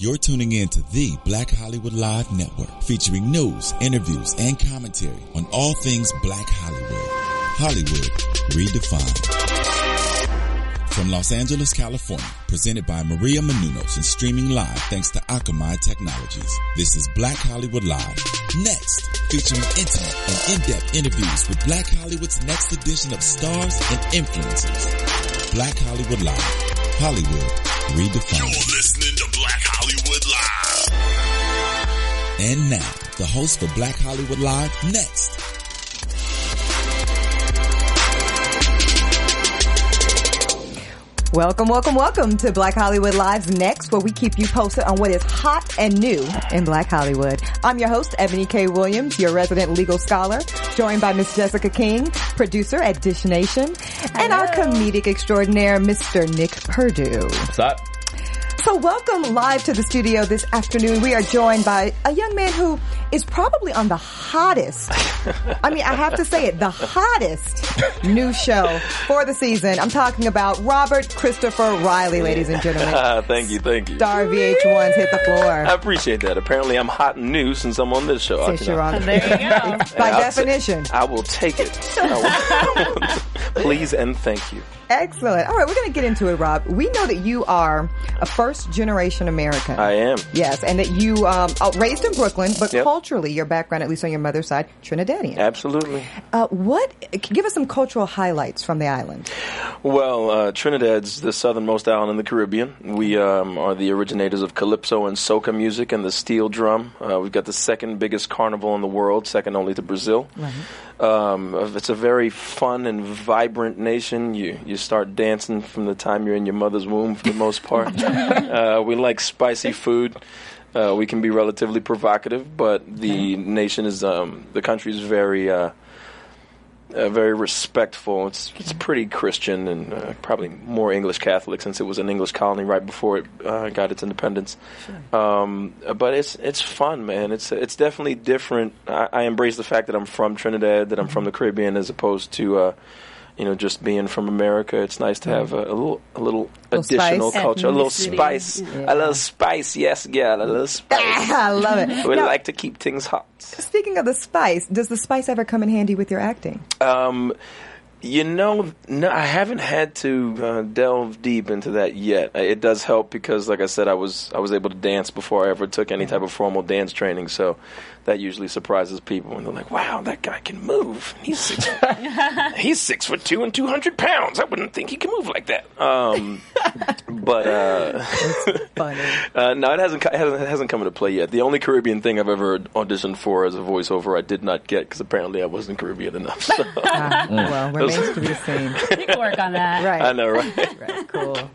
You're tuning in to the Black Hollywood Live Network, featuring news, interviews, and commentary on all things Black Hollywood. Hollywood redefined. From Los Angeles, California, presented by Maria Menounos and streaming live thanks to Akamai Technologies. This is Black Hollywood Live. Next, featuring intimate and in-depth interviews with Black Hollywood's next edition of stars and influencers. Black Hollywood Live. Hollywood redefined. You're listening to Black Hollywood Live. And now, the host for Black Hollywood Live, next. Welcome, welcome, welcome to Black Hollywood Live's Next, where we keep you posted on what is hot and new in Black Hollywood. I'm your host, Eboni K. Williams, your resident legal scholar, joined by Miss Jessica King, producer at Dish Nation, and our comedic extraordinaire, Mr. Nick Purdue. What's up? So welcome live to the studio this afternoon. We are joined by a young man who is probably on the hottest, I mean, I have to say it, the hottest new show for the season. I'm talking about Robert Christopher Riley, ladies and gentlemen. thank you, thank you. Star VH1's Hit the Floor. I appreciate that. Apparently, I'm hot and new since I'm on this show. Since you're on There you go. By I'll definition. I will take it. Will- Please and thank you. Excellent. All right, we're going to get into it, Rob. We know that you are a first generation American. I am. Yes, and that you um, uh, raised in Brooklyn, but Yep. culturally, your background, at least on your mother's side, Trinidadian. Absolutely. Uh, what? Give us some cultural highlights from the island. Well, uh, Trinidad's the southernmost island in the Caribbean. We um, are the originators of calypso and soca music and the steel drum. Uh, we've got the second biggest carnival in the world, second only to Brazil. Um, it's a very fun and vibrant nation. You you start dancing from the time you're in your mother's womb, for the most part. uh, we like spicy food. Uh, we can be relatively provocative, but the nation is um, the country is very. Uh, uh, very respectful. It's it's pretty Christian and uh, probably more English Catholic since it was an English colony right before it uh, got its independence. Um, but it's it's fun, man. It's it's definitely different. I, I embrace the fact that I'm from Trinidad, that I'm from the Caribbean, as opposed to. You know, just being from America, it's nice to have a, a little, a little, Little additional spice. culture, a little Ethnicity. spice, a little spice. Yes, girl, a little spice. I love it. we Now, like to keep things hot. speaking of the spice, does the spice ever come in handy with your acting? Um, you know, no, I haven't had to uh, delve deep into that yet. It does help because, like I said, I was I was able to dance before I ever took any type of formal dance training. So that usually surprises people, when they're like, "Wow, that guy can move. He's six, he's six foot two and two hundred pounds. I wouldn't think he can move like that." Um, but uh, Funny. uh, no, it hasn't, it hasn't it hasn't come into play yet. The only Caribbean thing I've ever auditioned for as a voiceover, I did not get because apparently I wasn't Caribbean enough. So. Ah, well, remains to be seen. You can work on that. Right. I know, right? Right. Cool.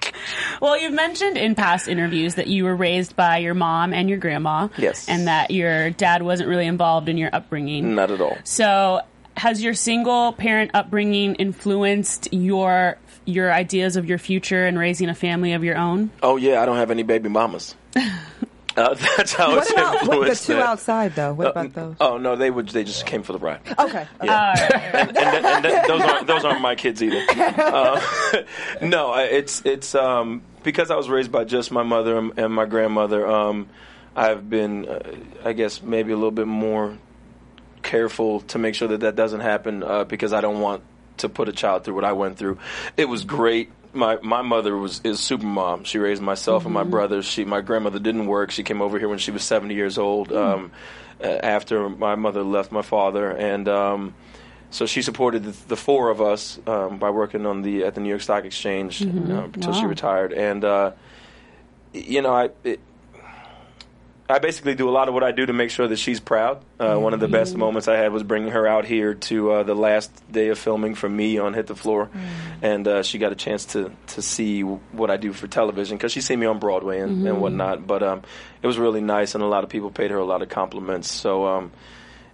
Well, you've mentioned in past interviews that you were raised by your mom and your grandma. Yes. And that your dad wasn't really involved in your upbringing. Not at all. So, has your single parent upbringing influenced your your ideas of your future and raising a family of your own? Oh yeah, I don't have any baby mamas. Uh, that's how What it's about what, the two that. outside, though? What about those? Oh no, they would. They just came for the ride. Okay. and, and, th- and th- those aren't those aren't my kids either. Uh, no, it's it's um, because I was raised by just my mother and, and my grandmother. Um, I've been, uh, I guess, maybe a little bit more careful to make sure that that doesn't happen uh, because I don't want to put a child through what I went through. It was great. My my mother was is super mom. She raised myself and my brothers. She my grandmother didn't work. She came over here when she was seventy years old. Um, uh, after my mother left my father, and um, so she supported the, the four of us um, by working on the at the New York Stock Exchange uh, until she retired. And uh, you know, I it, I basically do a lot of what I do to make sure that she's proud. Uh, one of the best moments I had was bringing her out here to uh, the last day of filming for me on Hit the Floor, and uh, she got a chance to to see what I do for television because she's seen me on Broadway and, and whatnot. But um, it was really nice, and a lot of people paid her a lot of compliments. So um,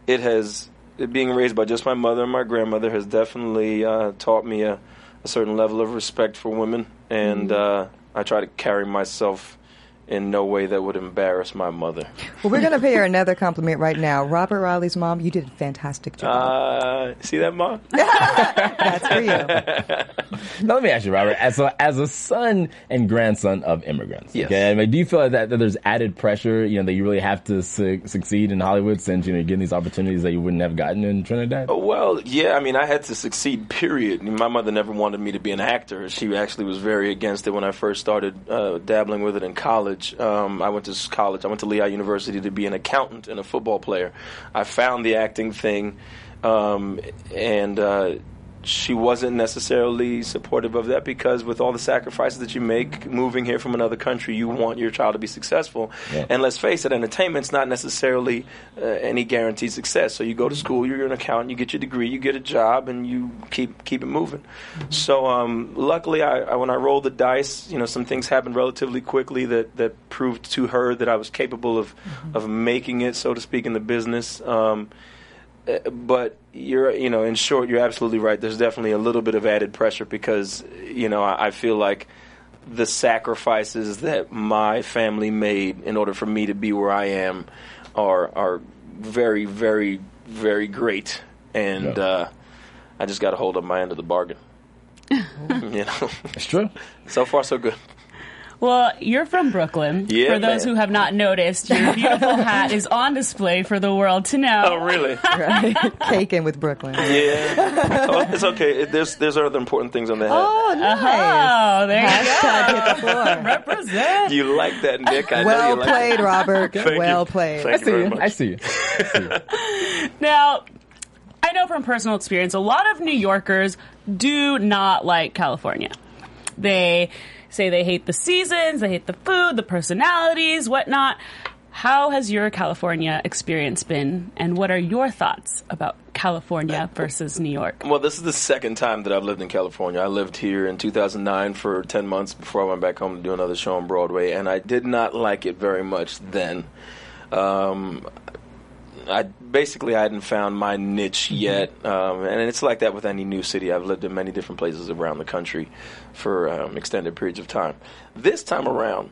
it has it being raised by just my mother and my grandmother has definitely uh, taught me a, a certain level of respect for women, and uh, I try to carry myself in no way that would embarrass my mother. Well, we're going to pay her another compliment right now. Robert Riley's mom, you did a fantastic job. Uh, see that, mom? That's for you. Now, let me ask you, Robert, as a, as a son and grandson of immigrants, Yes. okay, I mean, do you feel that, that there's added pressure, you know, that you really have to su- succeed in Hollywood since, you know, you're getting these opportunities that you wouldn't have gotten in Trinidad? Well, yeah, I mean, I had to succeed, period. My mother never wanted me to be an actor. She actually was very against it when I first started uh, dabbling with it in college. Um, I went to college, I went to Lehigh University to be an accountant and a football player. I found the acting thing, um, and uh, she wasn't necessarily supportive of that because with all the sacrifices that you make moving here from another country, you want your child to be successful. Yeah. And let's face it, entertainment's not necessarily uh, any guaranteed success. So you go to school, you're an accountant, you get your degree, you get a job, and you keep keep it moving. So um, luckily, I, I, when I rolled the dice, you know, some things happened relatively quickly that, that proved to her that I was capable of of making it, so to speak, in the business. Um, but you're you know in short you're absolutely right. There's definitely a little bit of added pressure because you know I, I feel like the sacrifices that my family made in order for me to be where I am are are very very very great. And Yeah. uh, I just got to hold up my end of the bargain. You know? It's true. so far so good Well, you're from Brooklyn. Yeah, for those man. who have not noticed, your beautiful hat is on display for the world to know. oh really Right? Caking with Brooklyn. yeah oh, it's okay It- there's there's other important things on the hat Oh, nice. Uh-huh. Oh, there you Hashtag hit the floor. go. Represent. you like that Nick I know Well you like played, Robert. Thank you. well played. Thank I see very you. much. I see you. I see you. Now, I know from personal experience, a lot of New Yorkers do not like California. They say they hate the seasons, they hate the food, the personalities, whatnot. How has your California experience been, and what are your thoughts about California versus New York? Well, this is the second time that I've lived in California. I lived here in 2009 for 10 months before I went back home to do another show on Broadway, and I did not like it very much then. Um, I basically I hadn't found my niche yet, um, and it's like that with any new city. I've lived in many different places around the country for um, extended periods of time. This time around,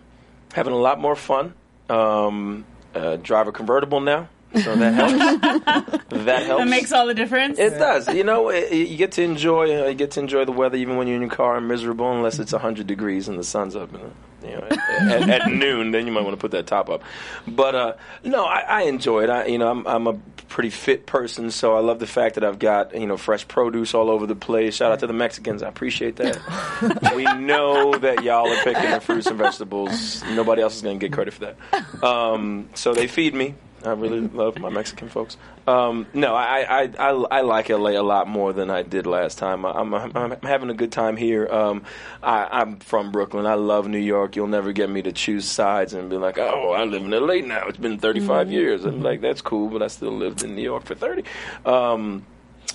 having a lot more fun. Um, uh, drive a convertible now, so that helps. that helps. That makes all the difference. It does. You know, it, you get to enjoy. Uh, you get to enjoy the weather even when you're in your car and miserable, unless it's hundred degrees and the sun's up. You know, you know at, at, at noon, then you might want to put that top up. But uh, no, I, I enjoy it. I, you know, I'm, I'm a pretty fit person, so I love the fact that I've got you know fresh produce all over the place. Shout out to the Mexicans. I appreciate that. we know that y'all are picking the fruits and vegetables. Nobody else is going to get credit for that. Um, so they feed me. I really love my Mexican folks. Um, no, I, I, I, I like LA a lot more than I did last time. I'm, I'm, I'm having a good time here. Um, I, I'm from Brooklyn. I love New York. You'll never get me to choose sides and be like, oh, I live in LA now. It's been 35 years. I'm like, that's cool, but I still lived in New York for 30. Um,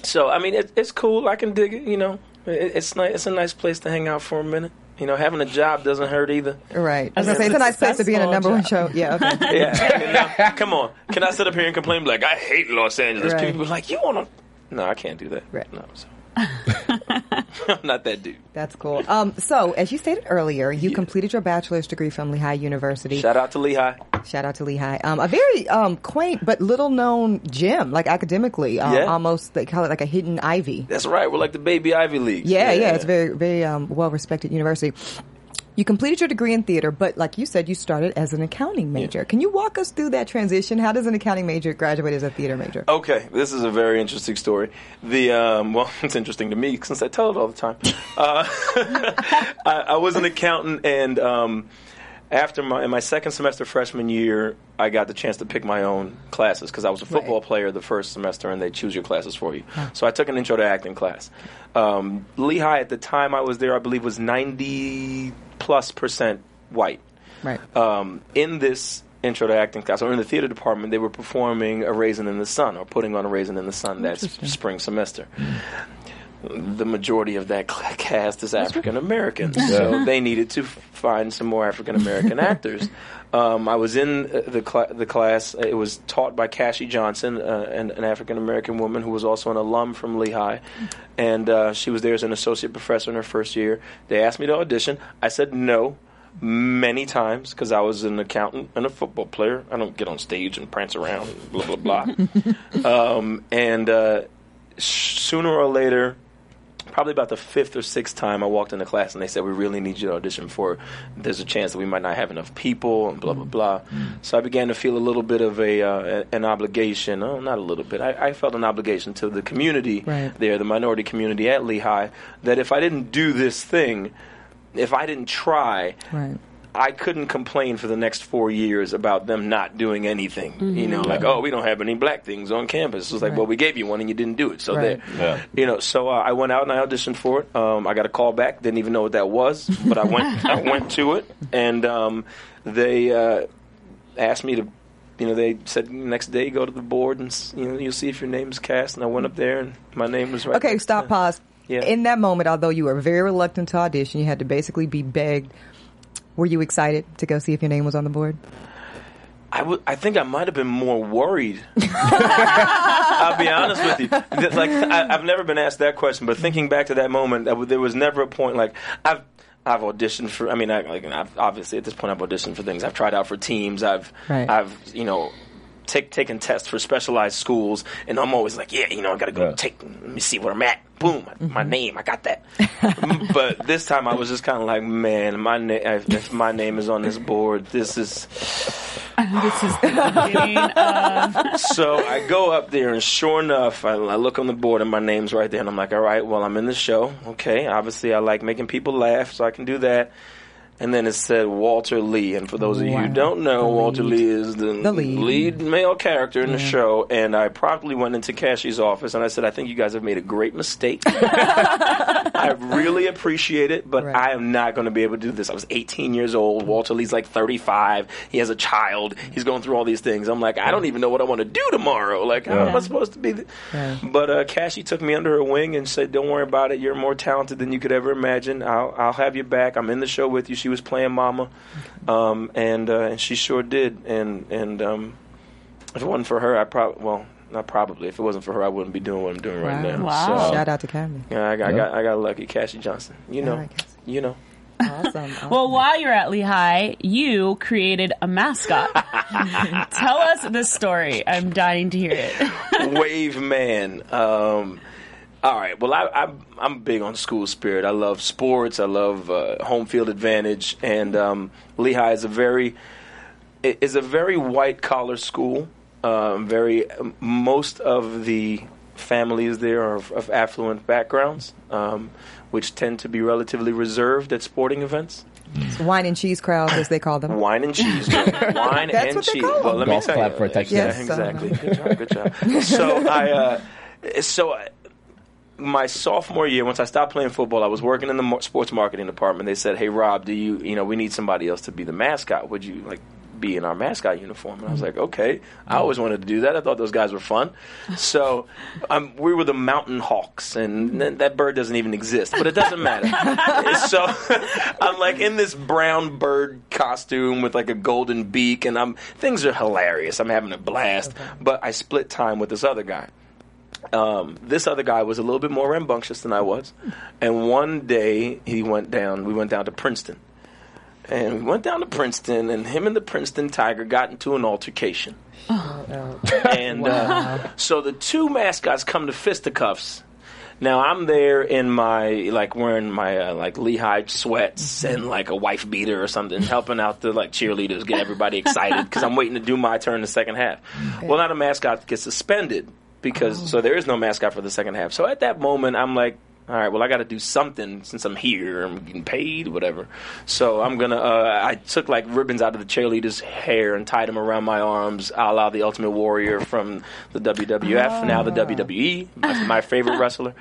so, I mean, it, it's cool. I can dig it, you know. It, it's nice. It's a nice place to hang out for a minute. You know, having a job doesn't hurt either. Right. I was going to say, it's a nice place to be in a number one show. Yeah, okay. Yeah. you know, come on. Can I sit up here and complain like I hate Los Angeles? Right. People are like, you want to? No, I can't do that. Right. No, so. I'm not that dude. That's cool. Um, so, as you stated earlier, you completed your bachelor's degree from Lehigh University. Shout out to Lehigh. Shout out to Lehigh. Um, a very um, quaint but little known gym, like academically, um, Yeah. almost they call it like a hidden ivy. That's right. We're like the baby Ivy League. Yeah, yeah, it's a very, very um, well respected university. You completed your degree in theater, but like you said, you started as an accounting major. Can you walk us through that transition? How does an accounting major graduate as a theater major? Okay, this is a very interesting story. The um, well, it's interesting to me since I tell it all the time. Uh, I, I was an accountant, and um, after my in my second semester freshman year, I got the chance to pick my own classes because I was a football Right. player the first semester, and they choose your classes for you. So I took an intro to acting class. Um, Lehigh at the time I was there, I believe, was ninety plus percent white Right. um, in this intro to acting class or in the theater department, they were performing a raisin in the sun or putting on a raisin in the sun that spring semester. The majority of that cast is African American, so they needed to find some more African American actors. Um, I was in uh, the cl- the class. It was taught by Cassie Johnson, uh, an, an African American woman who was also an alum from Lehigh, and uh, she was there as an associate professor in her first year. They asked me to audition. I said no. many times because I was an accountant and a football player. I don't get on stage and prance around, blah blah blah. um, and uh, sh- sooner or later, probably about the fifth or sixth time, I walked into class and they said, "We really need you to audition for. There's a chance that we might not have enough people, and blah blah blah." So I began to feel a little bit of a uh, an obligation. Oh, not a little bit. I, I felt an obligation to the community Right. there, the minority community at Lehigh, that if I didn't do this thing, if I didn't try, Right. I couldn't complain for the next four years about them not doing anything. You know, like, oh, we don't have any black things on campus. It was like, Right. well, we gave you one and you didn't do it. So Right. there, Yeah. you know. So uh, I went out and I auditioned for it. Um, I got a call back. Didn't even know what that was, but I went. I went to it, and um, they uh, asked me to. You know, they said next day go to the board and you know you'll see if your name's cast. And I went up there and my name was right. Okay, there. stop, pause. Yeah. In that moment, although you were very reluctant to audition, you had to basically be begged. Were you excited to go see if your name was on the board? I would- I think I might have been more worried. I'll be honest with you. Th- Like I, I've never been asked that question, but thinking back to that moment, that w- there was never a point like I've. I've auditioned for. I mean, I, like, I've, obviously at this point, I've auditioned for things. I've tried out for teams. I've, Right. I've, you know, take, taken tests for specialized schools, and I'm always like, yeah, you know, I got to go Yeah. take. Let me see where I'm at. Boom, my mm-hmm. name. I got that. Mm, but this time, I was just kind of like, man, my name. Uh, if my name is on this board, this is. This is the beginning of so I go up there, and sure enough, I, I look on the board, and my name's right there, and I'm like, all right, well, I'm in the show. Okay, obviously, I like making people laugh, so I can do that. And then it said Walter Lee, and for those of you Wow. who don't know, The Walter lead. Lee is the, The lead. male character in the show. And I promptly went into Cassie's office, and I said, I think you guys have made a great mistake. I really appreciate it, but Right. I am not going to be able to do this. I was 18 years old. Walter Lee's like 35. He has a child. He's going through all these things. I'm like, I don't even know what I want to do tomorrow. Like, how am I supposed to be? th- Yeah. But uh, Cassie took me under her wing and said, "Don't worry about it. You're more talented than you could ever imagine. I'll, I'll have you back. I'm in the show with you." She was playing Mama, um, and uh, and she sure did. And and um, if it wasn't for her, I probably well. Not probably. If it wasn't for her, I wouldn't be doing what I'm doing right Wow. now. Wow. So, Shout out to Cammy. yeah, I got, I got, I got lucky, Cassie Johnson. You know, All right, Cassie. you know. Awesome. awesome. Well, while you're at Lehigh, you created a mascot. Tell us the story. I'm dying to hear it. Wave Man. Um, all right. Well, I, I, I'm big on school spirit. I love sports. I love uh, home field advantage, and um, Lehigh is a very i- is a very white collar school. Um, very most of the families there are of, of affluent backgrounds, um, which tend to be relatively reserved at sporting events. It's wine and cheese crowds, as they call them. Wine and cheese, girl. wine That's and what they cheese. call Well, let me Golf tell clap you. for a Texas. Yeah, Yes, exactly. uh, Good job, good job. So I, uh, so I, my sophomore year, once I stopped playing football, I was working in the sports marketing department. They said, "Hey, Rob, do you, you know, we need somebody else to be the mascot. Would you like?" Be in our mascot uniform, and I was like, "Okay." I always wanted to do that. I thought those guys were fun. So, um, we were the Mountain Hawks, and th- that bird doesn't even exist, but it doesn't matter. so, I'm like in this brown bird costume with like a golden beak, and I'm things are hilarious. I'm having a blast, but I split time with this other guy um, this other guy was a little bit more rambunctious than I was, and one day he went down. We went down to Princeton, and we went down to Princeton, and him and the Princeton Tiger got into an altercation. Oh. and uh, so the two mascots come to fisticuffs. Now I'm there in my like wearing my uh, like Lehigh sweats and like a wife beater or something, helping out the like cheerleaders, get everybody excited because I'm waiting to do my turn in the second half. Well, now the mascot gets suspended because so there is no mascot for the second half. So at that moment, I'm like, all right, well I got to do something since I'm here, I'm getting paid, whatever. So I'm gonna. Uh, I took like ribbons out of the cheerleader's hair and tied them around my arms, a la the Ultimate Warrior from the WWF, now the WWE, my, my favorite wrestler.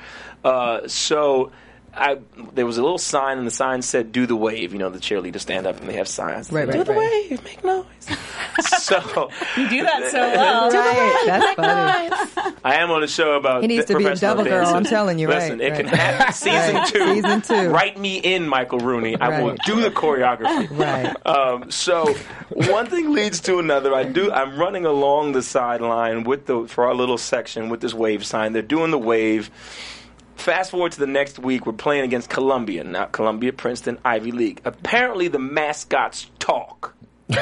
Uh, so. I, there was a little sign, and the sign said "Do the wave." You know, the cheerleaders stand up and they have signs. Right, Do the right. wave, make noise. so You do that so well. Right. That's make funny. I am on a show about He needs to be a double girl, dancing. I'm telling you, Listen, right, it can happen. Season Right, two. season two. Write me in, Michael Rooney. I will do the choreography. Right. Um, so one thing leads to another. I do. I'm running along the sideline with the for our little section with this wave sign. They're doing the wave. Fast forward to the next week, we're playing against Columbia, not Columbia, Princeton, Ivy League. Apparently, the mascots talk.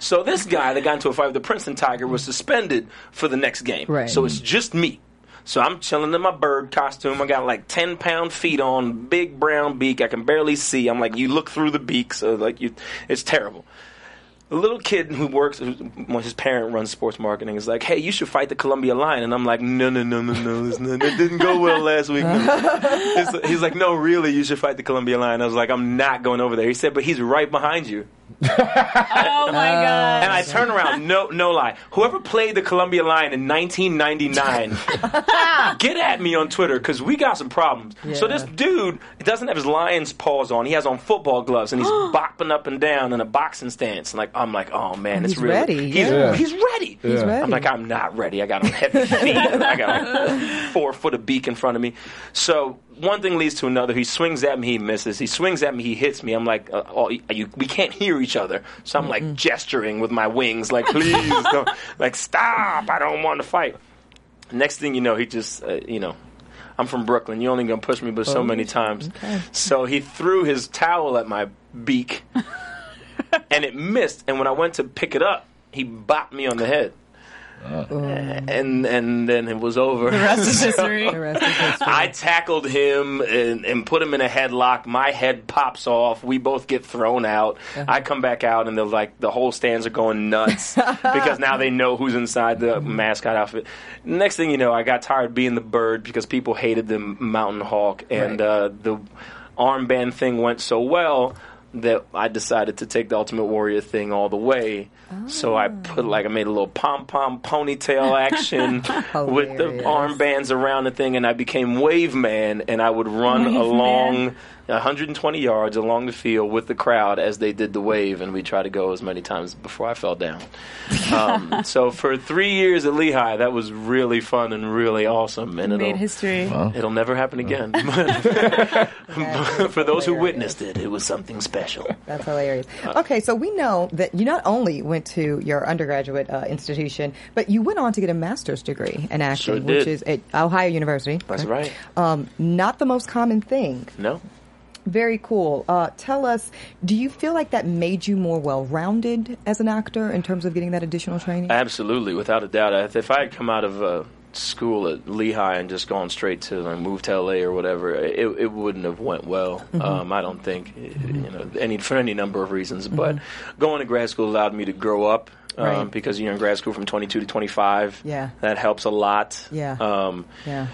so this guy that got into a fight with the Princeton Tiger was suspended for the next game. Right. So it's just me. So I'm chilling in my bird costume. I got like ten pound feet on, big brown beak. I can barely see. I'm like, you look through the beak, so like you, it's terrible. The little kid who works, who, his parent runs sports marketing, is like, "Hey, you should fight the Columbia Lion." And I'm like, "No, no, no, no, no, not, it didn't go well last week." He's like, "No, really, you should fight the Columbia Lion." I was like, "I'm not going over there." He said, "But he's right behind you." Oh my oh. god. And I turn around, no, no lie. Whoever played the Columbia Lion in 1999, get at me on Twitter because we got some problems. So this dude doesn't have his lion's paws on; he has on football gloves, and he's bopping up and down in a boxing stance. And like I'm like, oh man, it's He's really ready, He's, yeah. he's ready. He's ready. I'm like, I'm not ready. I got on heavy feet. I got like four foot of beak in front of me. So one thing leads to another. He swings at me, he misses. He swings at me, he hits me. I'm like, uh, oh, you, we can't hear each other. So I'm like gesturing with my wings, like, please, don't, like, stop. I don't want to fight. Next thing you know, he just, uh, you know. I'm from Brooklyn. You're only gonna push me, but so many times. So he threw his towel at my beak, and it missed. And when I went to pick it up, he bopped me on the head, and and then it was over. the rest is history. The rest is history. I tackled him and, and put him in a headlock. My head pops off. We both get thrown out. I come back out, and they're like, the whole stands are going nuts because now they know who's inside the mascot outfit. Next thing you know, I got tired of being the bird because people hated the mountain hawk, and Right. uh, the armband thing went so well that I decided to take the Ultimate Warrior thing all the way. So I put like I made a little pom pom ponytail action with the armbands around the thing, and I became Wave Man, and I would run Wave along Man. 120 yards along the field with the crowd as they did the wave, and we tried to go as many times before I fell down. Um, so for three years at Lehigh, that was really fun and really awesome, and Made it'll, history. it'll never happen again. That for is those who witnessed it, it was something special. That's hilarious. Uh, Okay, so we know that you not only went to your undergraduate uh, institution, but you went on to get a master's degree in acting, Sure which is at Ohio University. That's right. Um, not the most common thing. No. Very cool. Uh, tell us, do you feel like that made you more well-rounded as an actor in terms of getting that additional training? Absolutely, without a doubt. If I had come out of uh, school at Lehigh and just gone straight to like, move to LA or whatever, it, it wouldn't have went well. Mm-hmm. Um, I don't think, you know, any for any number of reasons. But going to grad school allowed me to grow up. Um, Mm-hmm. Right. Because you're in grad school from 22 to 25. Yeah. That helps a lot. Yeah. Um, yeah.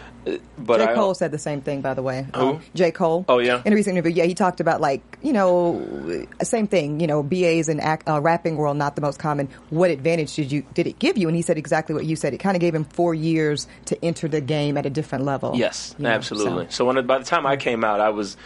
But J. Cole said the same thing, by the way. Who? Um, J. Cole. Oh, yeah? In a recent interview, yeah, he talked about like you know, same thing. You know, BAs in act, uh, rapping world not the most common. What advantage did you did it give you? And he said exactly what you said. It kind of gave him four years to enter the game at a different level. Yes, You know, absolutely. so- So, when by the time I came out, I was.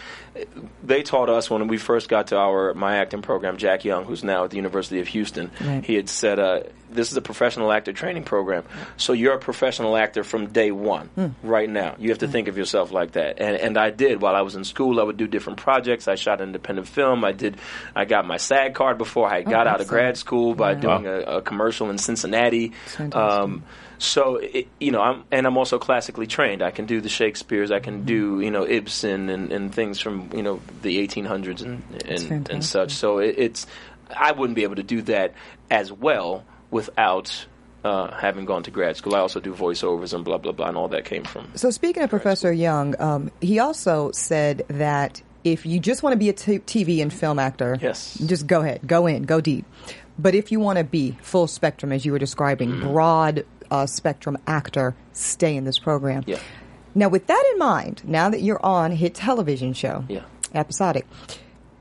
They taught us when we first got to our my acting program. Jack Young, who's now at the University of Houston, Right. he had said, uh, "This is a professional actor training program. So you're a professional actor from day one, Hmm. right now. You have to think of yourself like that." And and I did. While I was in school, I would do different projects. I shot independent film. I did. I got my SAG card before I got out of grad school by doing a, a commercial in Cincinnati. Fantastic. So it, you know, I'm and I'm also classically trained. I can do the Shakespeare's. I can do you know Ibsen and, and things from you know the 1800s and and, and such. So it, it's I wouldn't be able to do that as well without uh, having gone to grad school. I also do voiceovers and blah blah blah, and all that came from. So speaking of Professor Young, um, he also said that if you just want to be a t- TV and film actor, Yes. just go ahead, go in, go deep. But if you want to be full spectrum, as you were describing, Mm-hmm. broad uh, spectrum actor, stay in this program. Yeah. Now, with that in mind, now that you're on hit television show, Yeah. episodic,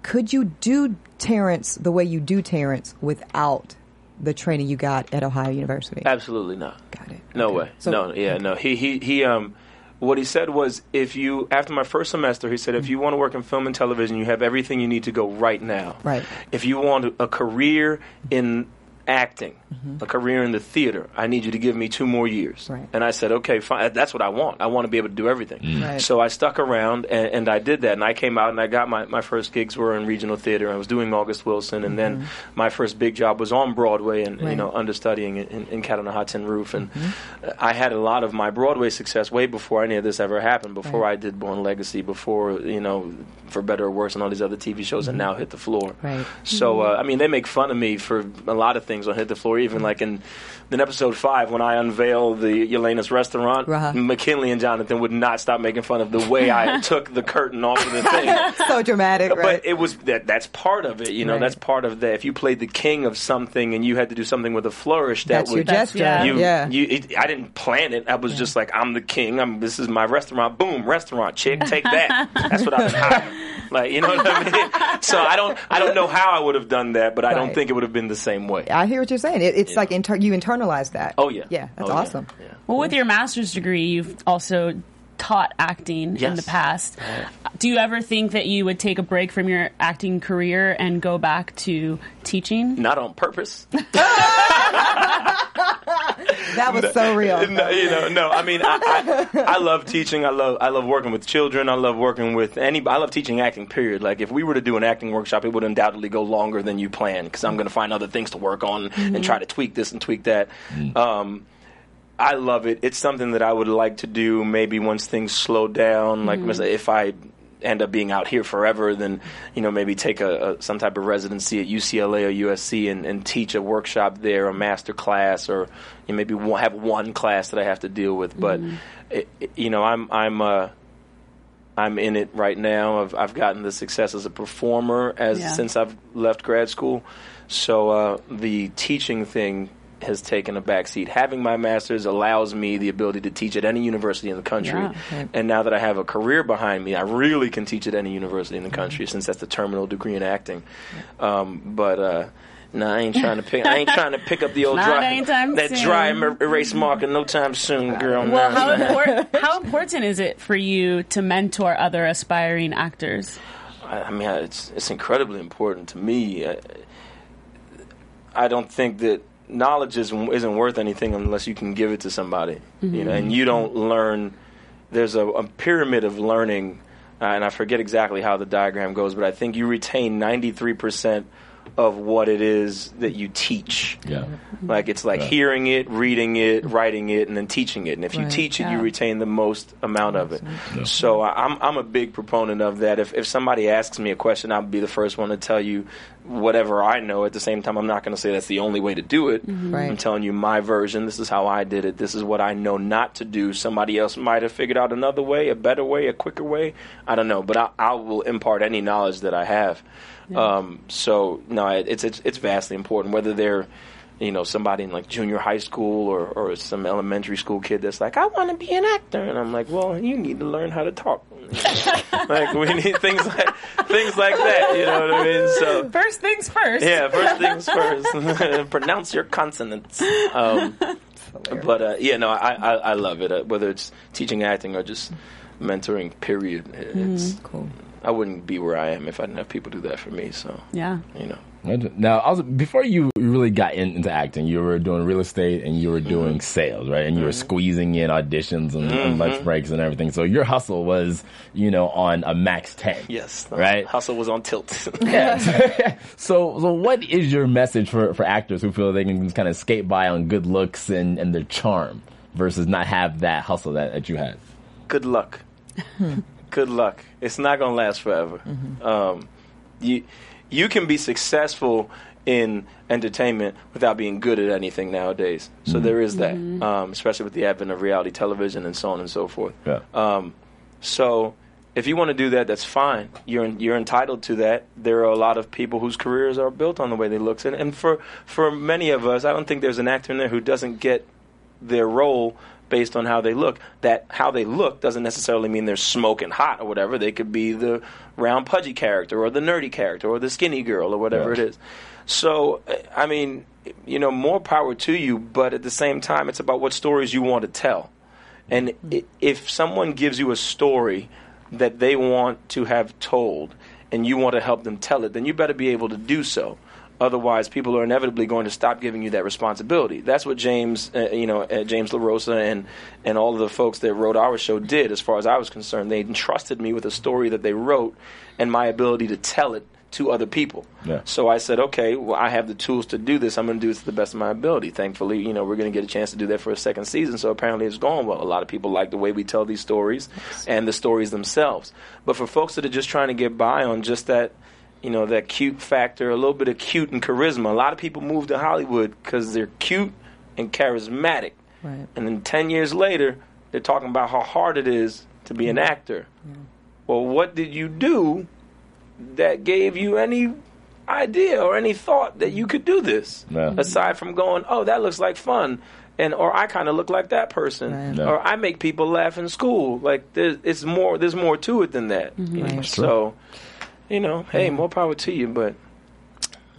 could you do Terrence the way you do Terrence without the training you got at Ohio University? Absolutely not. Got it. No Okay. way. So- no, yeah, no. He he he um what he said was if you after my first semester he said if you want to work in film and television you have everything you need to go right now. Right. If you want a career in acting, mm-hmm. a career in the theater. I need you to give me two more years. Right. And I said, okay, fine. That's what I want. I want to be able to do everything. Mm. Right. So I stuck around and, and I did that. And I came out and I got my, my first gigs were in regional theater. I was doing August Wilson. And then mm-hmm. my first big job was on Broadway and, you know, understudying in, in Cat on a Hot Tin Roof. And mm-hmm. I had a lot of my Broadway success way before any of this ever happened, before Right. I did Born Legacy, before, you know, For Better or Worse and all these other TV shows and now hit the floor. Right. So, uh, I mean, they make fun of me for a lot of things on Hit the Floor, even mm-hmm. like in, in episode five when I unveiled the Elena's restaurant, Uh-huh. McKinley and Jonathan would not stop making fun of the way I took the curtain off of the thing. So dramatic, right? But it was that that's part of it, you know. Right. That's part of that. If you played the king of something and you had to do something with a flourish, that That's your would gesture. yeah. you, yeah. you it, I didn't plan it. I was just like, I'm the king. I'm this is my restaurant. Boom, restaurant chick, take that. That's what I've been hired. Like you know what I mean? So I don't I don't know how I would have done that, but I don't think it would have been the same way. I hear what you're saying. It, it's like inter- you internalize that. Oh yeah. Yeah, that's Oh, awesome. Yeah. Well, with your master's degree, you've also taught acting in the past. Do you ever think that you would take a break from your acting career and go back to teaching? Not on purpose. That was so real. no, you know, no. I mean, I, I, I love teaching. I love I love working with children. I love working with any. I love teaching acting. Period. Like if we were to do an acting workshop, it would undoubtedly go longer than you plan because I'm going to find other things to work on and try to mm-hmm. tweak this and tweak that. Mm. Um, I love it. It's something that I would like to do. Maybe once things slow down, like mm-hmm. if I end up being out here forever, then you know maybe take a, a some type of residency at UCLA or USC and, and teach a workshop there, a master class, or you know, maybe one, have one class that I have to deal with. But it, it- you know, I'm I'm uh, I'm in it right now. I've I've gotten the success as a performer as Yeah. since I've left grad school. So uh, the teaching thing has taken a backseat. Having my master's allows me the ability to teach at any university in the country. Yeah. Right. And now that I have a career behind me, I really can teach at any university in the country Mm-hmm. since that's the terminal degree in acting. Um, but uh, no, I ain't trying to pick. I ain't trying to pick up the old dry that soon. dry er- erase marker no time soon, girl. Well, No. how, import- how important is it for you to mentor other aspiring actors? I, I mean, it's it's incredibly important to me. I, I don't think that knowledge isn't isn't worth anything unless you can give it to somebody. You know, and you don't learn. There's a, a pyramid of learning, uh, and I forget exactly how the diagram goes, but I think you retain 93 percent of what it is that you teach. Yeah. Like it's like Right. hearing it, reading it, writing it, and then teaching it. And if you teach it, Yeah. you retain the most amount of it. Yeah. So I- I'm I'm a big proponent of that. If if somebody asks me a question, I'll be the first one to tell you whatever I know. At the same time, I'm not going to say that's the only way to do it. Mm-hmm. Right. I'm telling you my version. This is how I did it. This is what I know not to do. Somebody else might have figured out another way, a better way, a quicker way. I don't know, but I, I will impart any knowledge that I have. Um, so no, it's it's it's vastly important whether they're you know somebody in like junior high school or, or some elementary school kid that's like I want to be an actor and I'm like well you need to learn how to talk. Like we need things like things like that you know what I mean? So First things first. yeah first things first. Pronounce your consonants. Um, but uh, yeah no I, I, I love it. Uh, whether it's teaching acting or just mentoring period it's Cool. I wouldn't be where I am if I didn't have people do that for me so Yeah. you know Now, also before you really got in, into acting, you were doing real estate and you were Mm-hmm. doing sales, right? And you were squeezing in auditions and, and Mm-hmm. lunch breaks and everything. So your hustle was, you know, on a max ten. yes Right. hustle was on tilt yeah. so, so what is your message for, for actors who feel they can just kind of skate by on good looks and, and their charm versus not have that hustle that, that you had? good luck. Good luck. It's not going to last forever. Um, you you can be successful in entertainment without being good at anything nowadays. So there is that, um, especially with the advent of reality television and so on and so forth. Yeah. Um, so if you want to do that, that's fine. You're you're entitled to that. There are a lot of people whose careers are built on the way they look, and, and for for many of us, I don't think there's an actor in there who doesn't get their role based on how they look. That how they look doesn't necessarily mean they're smoking hot or whatever. They could be the round pudgy character or the nerdy character or the skinny girl or whatever Yeah. it is. So I mean, you know, more power to you, but at the same time, it's about what stories you want to tell. And mm-hmm. if someone gives you a story that they want to have told and you want to help them tell it, then you better be able to do so. Otherwise, people are inevitably going to stop giving you that responsibility. That's what James, uh, you know, uh, James LaRosa and and all of the folks that wrote our show did. As far as I was concerned, they entrusted me with a story that they wrote and my ability to tell it to other people. Yeah. So I said, okay, well, I have the tools to do this. I'm going to do it to the best of my ability. Thankfully, you know, we're going to get a chance to do that for a second season. So apparently, it's going well. A lot of people like the way we tell these stories and the stories themselves. But for folks that are just trying to get by on just that you know that cute factor, a little bit of cute and charisma. A lot of people move to Hollywood because they're cute and charismatic, Right. and then ten years later, they're talking about how hard it is to be an actor. Well, what did you do that gave you any idea or any thought that you could do this? No. Aside from going, oh, that looks like fun. And or I kind of look like that person, Right. No. or I make people laugh in school. Like there's, it's more. There's more to it than that. Mm-hmm. you know? Right. So, you know, hey, more power to you, but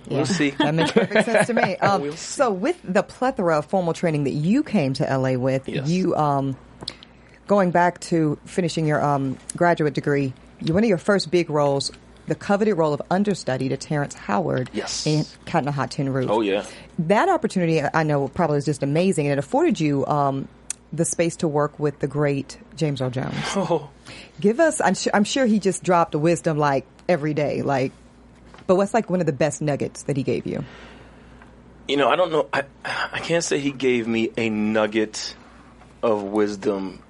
we'll see. That makes perfect sense to me. Um, We'll so, with the plethora of formal training that you came to LA with, Yes. you um, going back to finishing your um, graduate degree, you one of your first big roles, the coveted role of understudy to Terrence Howard Yes. in Cat on a Hot Tin Roof. Oh yeah. That opportunity, I know, probably was just amazing, and it afforded you um, the space to work with the great James Earl Jones. Oh, Give us, I'm sure, I'm sure he just dropped a wisdom like every day, like. But what's like one of the best nuggets that he gave you? you know, I don't know. I I can't say he gave me a nugget of wisdom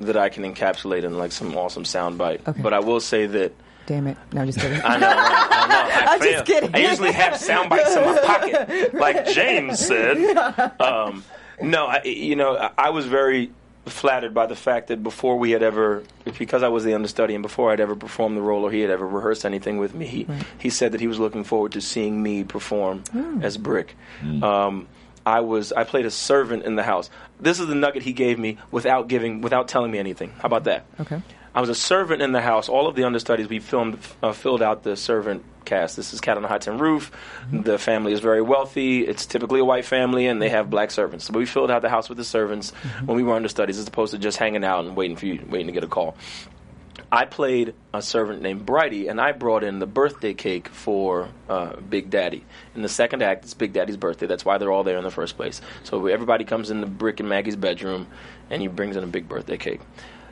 that I can encapsulate in like some awesome soundbite. Okay. But I will say that Damn it! No, I'm just kidding. I know. I know. I I'm just kidding. I usually have sound bites in my pocket, like James said. Um, no, I, you know, I was very flattered by the fact that before we had ever, because I was the understudy, and before I'd ever performed the role or he had ever rehearsed anything with me, he, he said that he was looking forward to seeing me perform Hmm. as Brick. Um, I was I played a servant in the house. This is the nugget he gave me without giving without telling me anything. How about that? Okay. I was a servant in the house. All of the understudies we filmed uh, filled out the servant cast. This is Cat on a Hot Tin Roof. The family is very wealthy. It's typically a white family, and they have black servants. So we filled out the house with the servants when we were understudies, as opposed to just hanging out and waiting for you, waiting to get a call. I played a servant named Brighty, and I brought in the birthday cake for uh, Big Daddy. In the second act, it's Big Daddy's birthday. That's why they're all there in the first place. So everybody comes in the Brick and Maggie's bedroom, and he brings in a big birthday cake.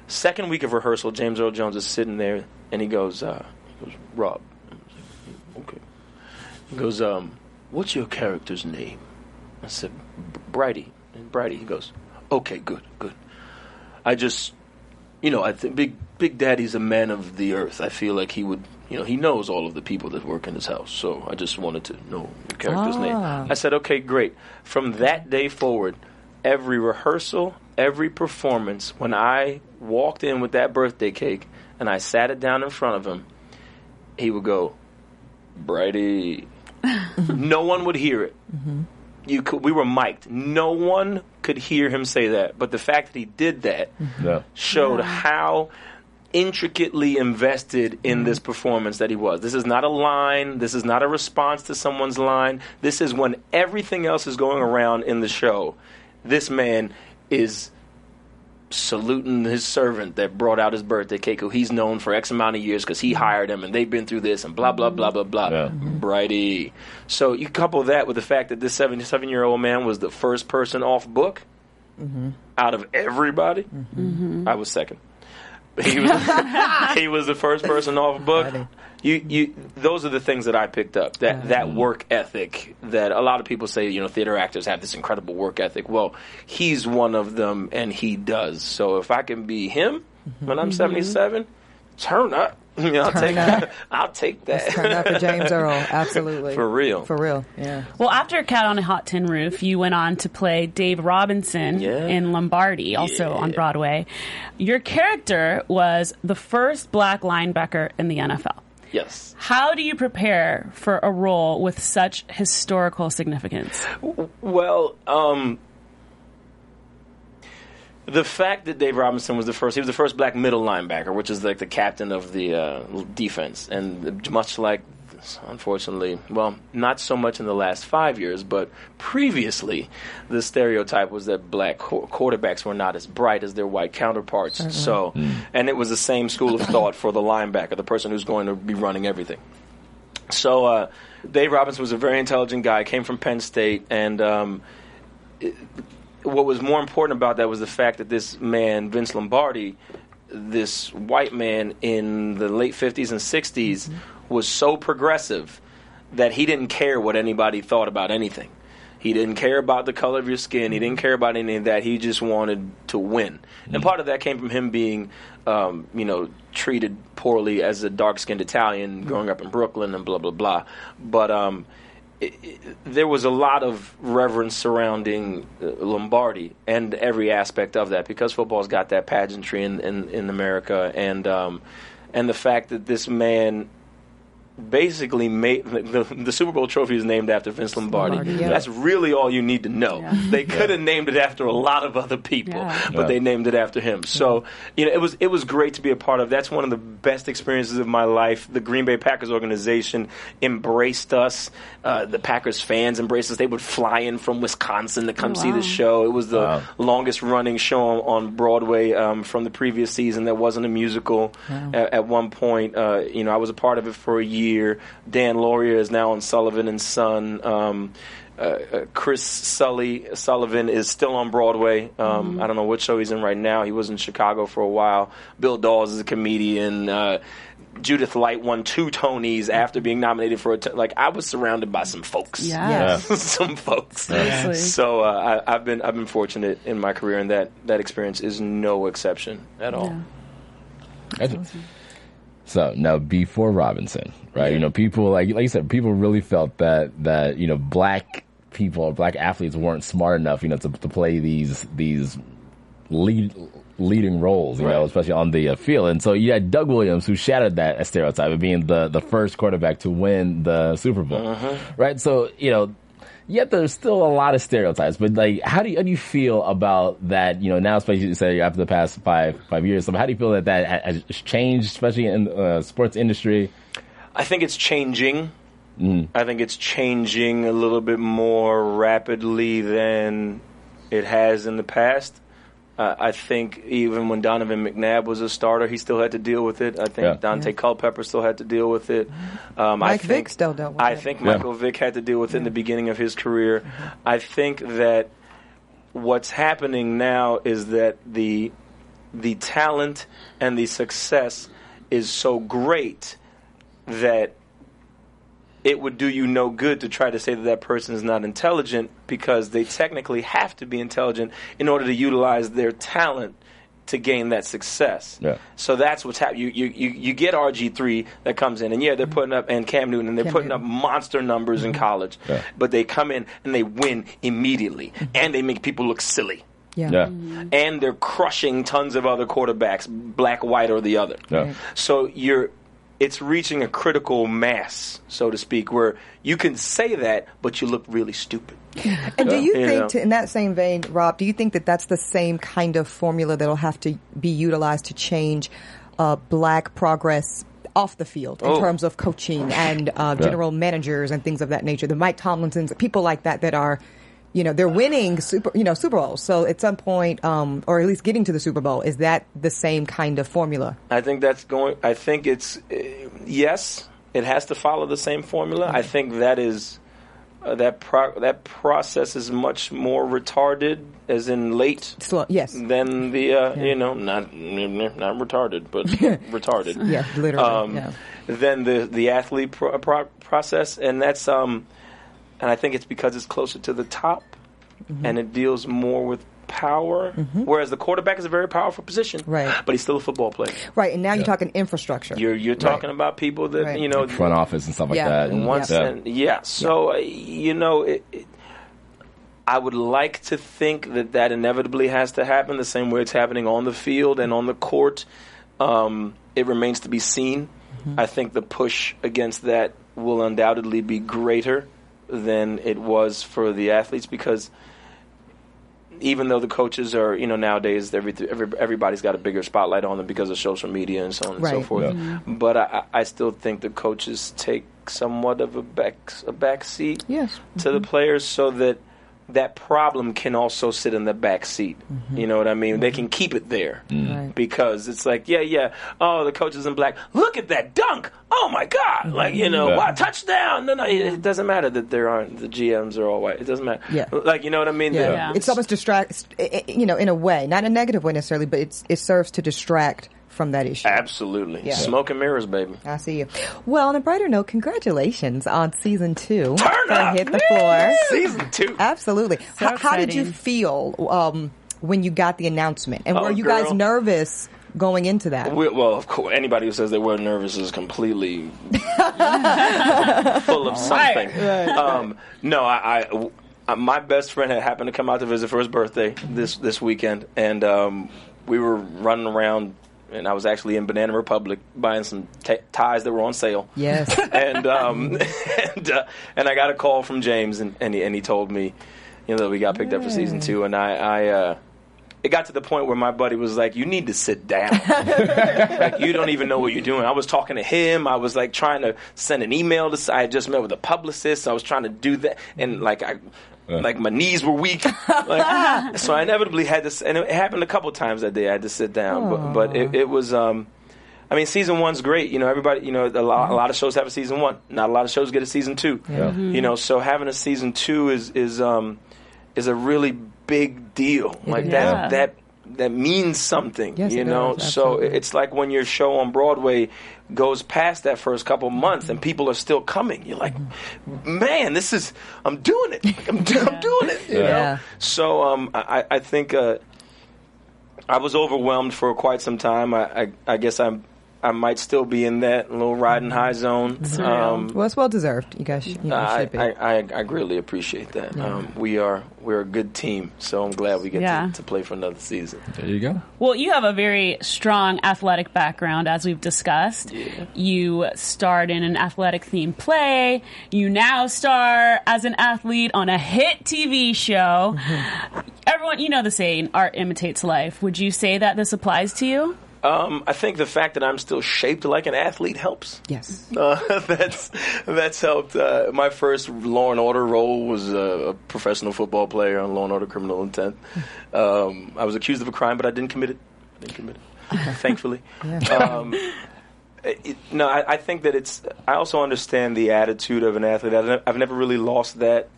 Second week of rehearsal, James Earl Jones is sitting there, and he goes, uh, he goes Rob. I was like, okay. He goes, um, what's your character's name? I said, Brighty. And Brighty, he goes, okay, good, good. I just, you know, I think Big Big Daddy's a man of the earth. I feel like he would, you know, he knows all of the people that work in his house. So I just wanted to know your character's Ah. name. I said, okay, great. From that day forward, every rehearsal, every performance, when I walked in with that birthday cake and I sat it down in front of him, he would go, Brighty. no one would hear it. Mm-hmm. You could, we were mic'd. No one could hear him say that. But the fact that he did that mm-hmm. Yeah. showed how intricately invested in mm-hmm. this performance that he was. This is not a line. This is not a response to someone's line. This is when everything else is going around in the show. This man is saluting his servant that brought out his birthday cake, who he's known for X amount of years because he hired him and they've been through this and blah, blah, blah, blah, blah. Yeah. Brighty. So you couple that with the fact that this 77 year old man was the first person off book mm-hmm. out of everybody. Mm-hmm. Mm-hmm. I was second. He was, he was the first person off book. You, you, those are the things that I picked up. That that mm. work ethic that a lot of people say, you know, theater actors have this incredible work ethic. Well, he's one of them, and he does. So if I can be him when I'm mm-hmm. 77, turn up. You know, I'll Turn take up. I'll take that. Turn up for James Earl, absolutely. For real. For real, yeah. Well, after Cat on a Hot Tin Roof, you went on to play Dave Robinson Yeah. in Lombardi, also on Broadway. Your character was the first black linebacker in the NFL. Yes. How do you prepare for a role with such historical significance? Well, um, the fact that Dave Robinson was the first, he was the first black middle linebacker, which is like the captain of the uh, defense. And much like, unfortunately, well, not so much in the last five years, but previously, the stereotype was that black qu- quarterbacks were not as bright as their white counterparts. So, and it was the same school of thought for the linebacker, the person who's going to be running everything. So uh, Dave Robinson was a very intelligent guy. Came from Penn State, and um, it- what was more important about that was the fact that this man, Vince Lombardi, this white man in the late 50s and 60s, was so progressive that he didn't care what anybody thought about anything. He didn't care about the color of your skin. He didn't care about any of that. He just wanted to win. And part of that came from him being, um, you know, treated poorly as a dark skinned Italian growing up in Brooklyn and blah, blah, blah. But um, it, it, there was a lot of reverence surrounding uh, Lombardi and every aspect of that because football's got that pageantry in, in, in America. And, um, and the fact that this man basically made the, the Super Bowl trophy is named after Vince Lombardi. Lombardi, yeah. That's really all you need to know. They could have named it after a lot of other people, Yeah. but Yeah. they named it after him. So you know, it was it was great to be a part of. That's one of the best experiences of my life. The Green Bay Packers organization embraced us. Uh, the Packers fans embraced us. They would fly in from Wisconsin to come see wow. the show. It was the Wow. longest running show on, on Broadway um, from the previous season that wasn't a musical. At, at one point, uh, you know, I was a part of it for a year. Dan Lauria is now on Sullivan and Son. Um, uh, uh, Chris Sully Sullivan is still on Broadway. Um, I don't know what show he's in right now. He was in Chicago for a while. Bill Dawes is a comedian. Uh, Judith Light won two Tonys after being nominated for a t- like. I was surrounded by some folks Yeah. some folks. Seriously. So uh, I, I've been I've been fortunate in my career, and that that experience is no exception at all. Yeah. Gotcha. So now before Robinson, right? You know, people like like you said, people really felt that that you know black people or black athletes weren't smart enough, you know, to, to play these these lead leading roles, you know, especially on the uh, field. And so you had Doug Williams who shattered that stereotype of being the the first quarterback to win the Super Bowl, right? So you know. Yet there's still a lot of stereotypes, but like, how do you, how do you feel about that? You know, now especially say after the past five five years, so how do you feel that that has changed, especially in the uh, sports industry? I think it's changing. I think it's changing a little bit more rapidly than it has in the past. Uh, I think even when Donovan McNabb was a starter, he still had to deal with it. I think Yeah. Daunte Culpepper still had to deal with it. Um, I think, Vick still dealt with I it. think Yeah. Michael Vick had to deal with it in the beginning of his career. I think that what's happening now is that the the talent and the success is so great that it would do you no good to try to say that that person is not intelligent because they technically have to be intelligent in order to utilize their talent to gain that success. Yeah. So that's what's happening. You, you, you, you get RG3 that comes in, and yeah, they're putting up, and Cam Newton, and they're Cam putting Newton. up monster numbers in mm-hmm. college. Yeah. But they come in and they win immediately, mm-hmm. and they make people look silly. Yeah. Yeah, And they're crushing tons of other quarterbacks, black, white, or the other. yeah, So you're it's reaching a critical mass, so to speak, where you can say that, but you look really stupid. And do you Yeah. think, to, in that same vein, Rob, do you think that that's the same kind of formula that'll have to be utilized to change uh, black progress off the field in Oh. terms of coaching and uh, general managers and things of that nature? The Mike Tomlinsons, people like that that are, you know, they're winning super, you know, Super Bowls. So at some point, um, or at least getting to the Super Bowl, is that the same kind of formula? I think that's going. I think it's uh, yes, it has to follow the same formula. I think that is uh, that pro- that process is much more retarded, as in late. Slow, yes. Than the uh, you know not not retarded but retarded Yeah, literally. um, yeah. than the the athlete pro- pro- process, and that's um, and I think it's because it's closer to the top, Mm-hmm. and it deals more with power. Whereas the quarterback is a very powerful position, Right. But he's still a football player. Right, and now you're talking infrastructure. You're you're talking about people that Right. you know front office and stuff like that. And once yeah. and yeah. So uh, you know, it, it, I would like to think that that inevitably has to happen the same way it's happening on the field and on the court. Um, it remains to be seen. I think the push against that will undoubtedly be greater than it was for the athletes because even though the coaches are, you know, nowadays every, every everybody's got a bigger spotlight on them because of social media and so on and so Right. forth. Mm-hmm. But I, I I still think the coaches take somewhat of a back a back seat Yes. to the mm-hmm. players so that that problem can also sit in the back seat. Mm-hmm. You know what I mean? They mm-hmm. can keep it there mm. Right. because it's like, yeah, yeah. Oh, the coach is in black. Look at that dunk. Oh my God! Mm-hmm. Like you know, Yeah. wow, touchdown. No, no, it, it doesn't matter that there aren't the GMs are all white. It doesn't matter. Yeah. Like you know what I mean? Yeah. The- Yeah. It's almost distract, i- i- you know, in a way, not a negative way necessarily, but it's, it serves to distract from that issue. Absolutely. Yeah. Smoke and mirrors, baby. I see you. Well, on a brighter note, congratulations on season two. Turn up! Hit the floor. Season two. Absolutely. So how, how did you feel um, when you got the announcement? And Oh, were you guys nervous going into that? We, well, of course, anybody who says they were nervous is completely full of something. Um, no, I, I- I- my best friend had happened to come out to visit for his birthday this this weekend, and um, we were running around, and I was actually in Banana Republic buying some t- ties that were on sale. Yes. and um, and uh, and I got a call from James, and and he, and he told me, you know, that we got picked up for season two, and I I. Uh, it got to the point where my buddy was like, "You need to sit down. like you don't even know what you're doing." I was talking to him. I was like trying to send an email to. I had just met with a publicist. So I was trying to do that, and like I, like my knees were weak. Like, so I inevitably had to. And it happened a couple times that day. I had to sit down, but but it, it was. um I mean, season one's great. You know, everybody. You know, a lot, a lot of shows have a season one. Not a lot of shows get a season two. Yeah. You know, so having a season two is is um is a really big deal. Like. Yeah. that that that means something. Yes, you know, does, so it's like when your show on Broadway goes past that first couple months and people are still coming. You're like, man, this is I'm doing it. Like, I'm, do- I'm doing it. You Yeah. know. So um, I I think. Uh, I was overwhelmed for quite some time. I, I, I guess I'm, I might still be in that little riding high zone. Um, well, it's well deserved. You guys should, you know, I, should be. I, I, I greatly appreciate that. Um, we are we're a good team, so I'm glad we get Yeah. to, to play for another season. There you go. Well, you have a very strong athletic background, as we've discussed. You starred in an athletic themed play. You now star as an athlete on a hit TV show. Everyone, you know the saying, art imitates life. Would you say that this applies to you? Um, I think the fact that I'm still shaped like an athlete helps. yes. Uh, that's that's helped. Uh, my first Law and Order role was a professional football player on Law and Order: Criminal Intent. Um, I was accused of a crime, but I didn't commit it. I didn't commit it, thankfully. Um, it, no, I, I think that it's. I also understand the attitude of an athlete. I've never really lost that.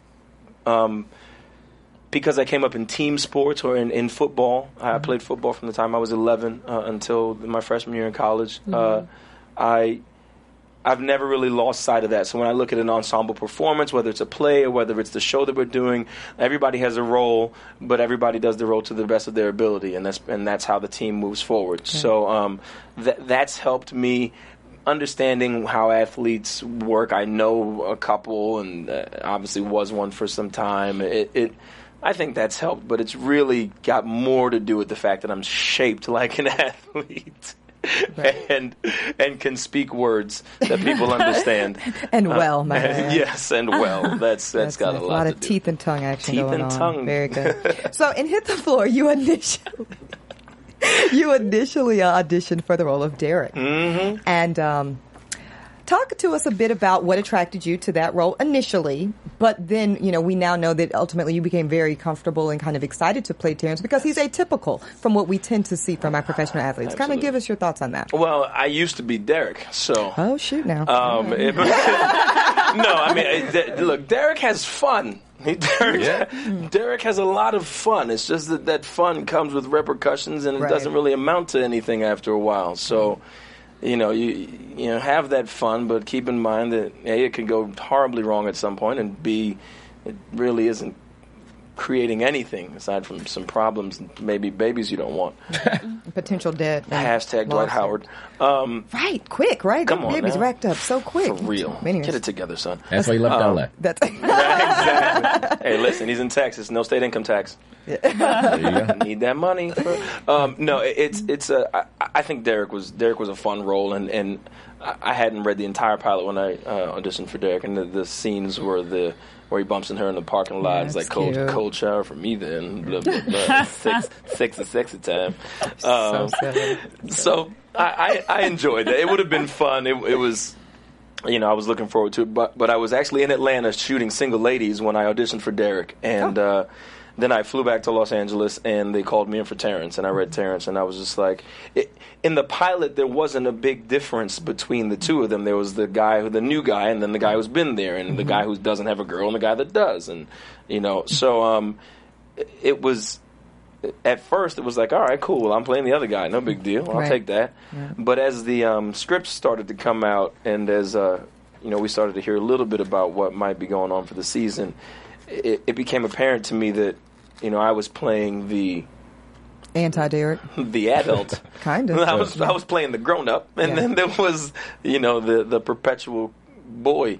Um, because I came up in team sports or in, in football. I played football from the time I was 11 uh, until my freshman year in college. Uh, I I've never really lost sight of that. So when I look at an ensemble performance, whether it's a play or whether it's the show that we're doing, everybody has a role, but everybody does the role to the best of their ability, and that's and that's how the team moves forward. So um, that that's helped me understanding how athletes work. I know a couple, and uh, obviously was one for some time. It, it I think that's helped, but it's really got more to do with the fact that I'm shaped like an athlete. And and can speak words that people understand. And well, my man. yes, and well, that's that's got nice. a lot, to of do. teeth and tongue action Teeth going and on. tongue. Very good. so in Hit the Floor, you initially you initially auditioned for the role of Derek, mm-hmm. and um, talk to us a bit about what attracted you to that role initially. But then, you know, we now know that ultimately you became very comfortable and kind of excited to play Terrence because he's atypical from what we tend to see from our professional athletes. Kind of give us your thoughts on that. Well, I used to be Derek, so Oh shoot! Now, Um, it- no, I mean, it, look, Derek has fun. He- Derek, Derek has a lot of fun. It's just that that fun comes with repercussions, and it Right. doesn't really amount to anything after a while. So, you know, you you know, have that fun, but keep in mind that a it could go horribly wrong at some point, and b it really isn't creating anything aside from some problems, and maybe babies you don't want. potential debt. Hashtag Dwight. Howard. Um, Right, quick, right? Come That on baby's now. racked up so quick. for real, Anyways, get it together, son. That's why you left Um, LA. That's exactly. Hey, listen, he's in Texas. No state income tax. There you go. Need that money. um, no, it- it's it's a. I, I think Derek was Derek was a fun role, and and I I hadn't read the entire pilot when I uh, auditioned for Derek, and the, the scenes were the. Where he bumps into her in the parking lot. it's like cold, cute. cold shower for me then. Blah, blah, blah. Six, six time. so Um, silly. so I, I, I enjoyed that. It would have been fun. It, it was you know, I was looking forward to it. But but I was actually in Atlanta shooting Single Ladies when I auditioned for Derek, and uh, then I flew back to Los Angeles, and they called me in for Terrence, and I read Terrence, and I was just like, it, in the pilot, there wasn't a big difference between the two of them. There was the guy, who the new guy, and then the guy who's been there, and the guy who doesn't have a girl, and the guy that does, and you know, so um, it- it was at first it was like, all right, cool. I'm playing the other guy. No big deal. I'll Right. take that. But as the um, scripts started to come out, and as uh, you know, we started to hear a little bit about what might be going on for the season, it, it became apparent to me that you know I was playing the Anti Derek. the adult. Kind of. I was I was playing the grown up, and Yeah. then there was you know the the perpetual boy,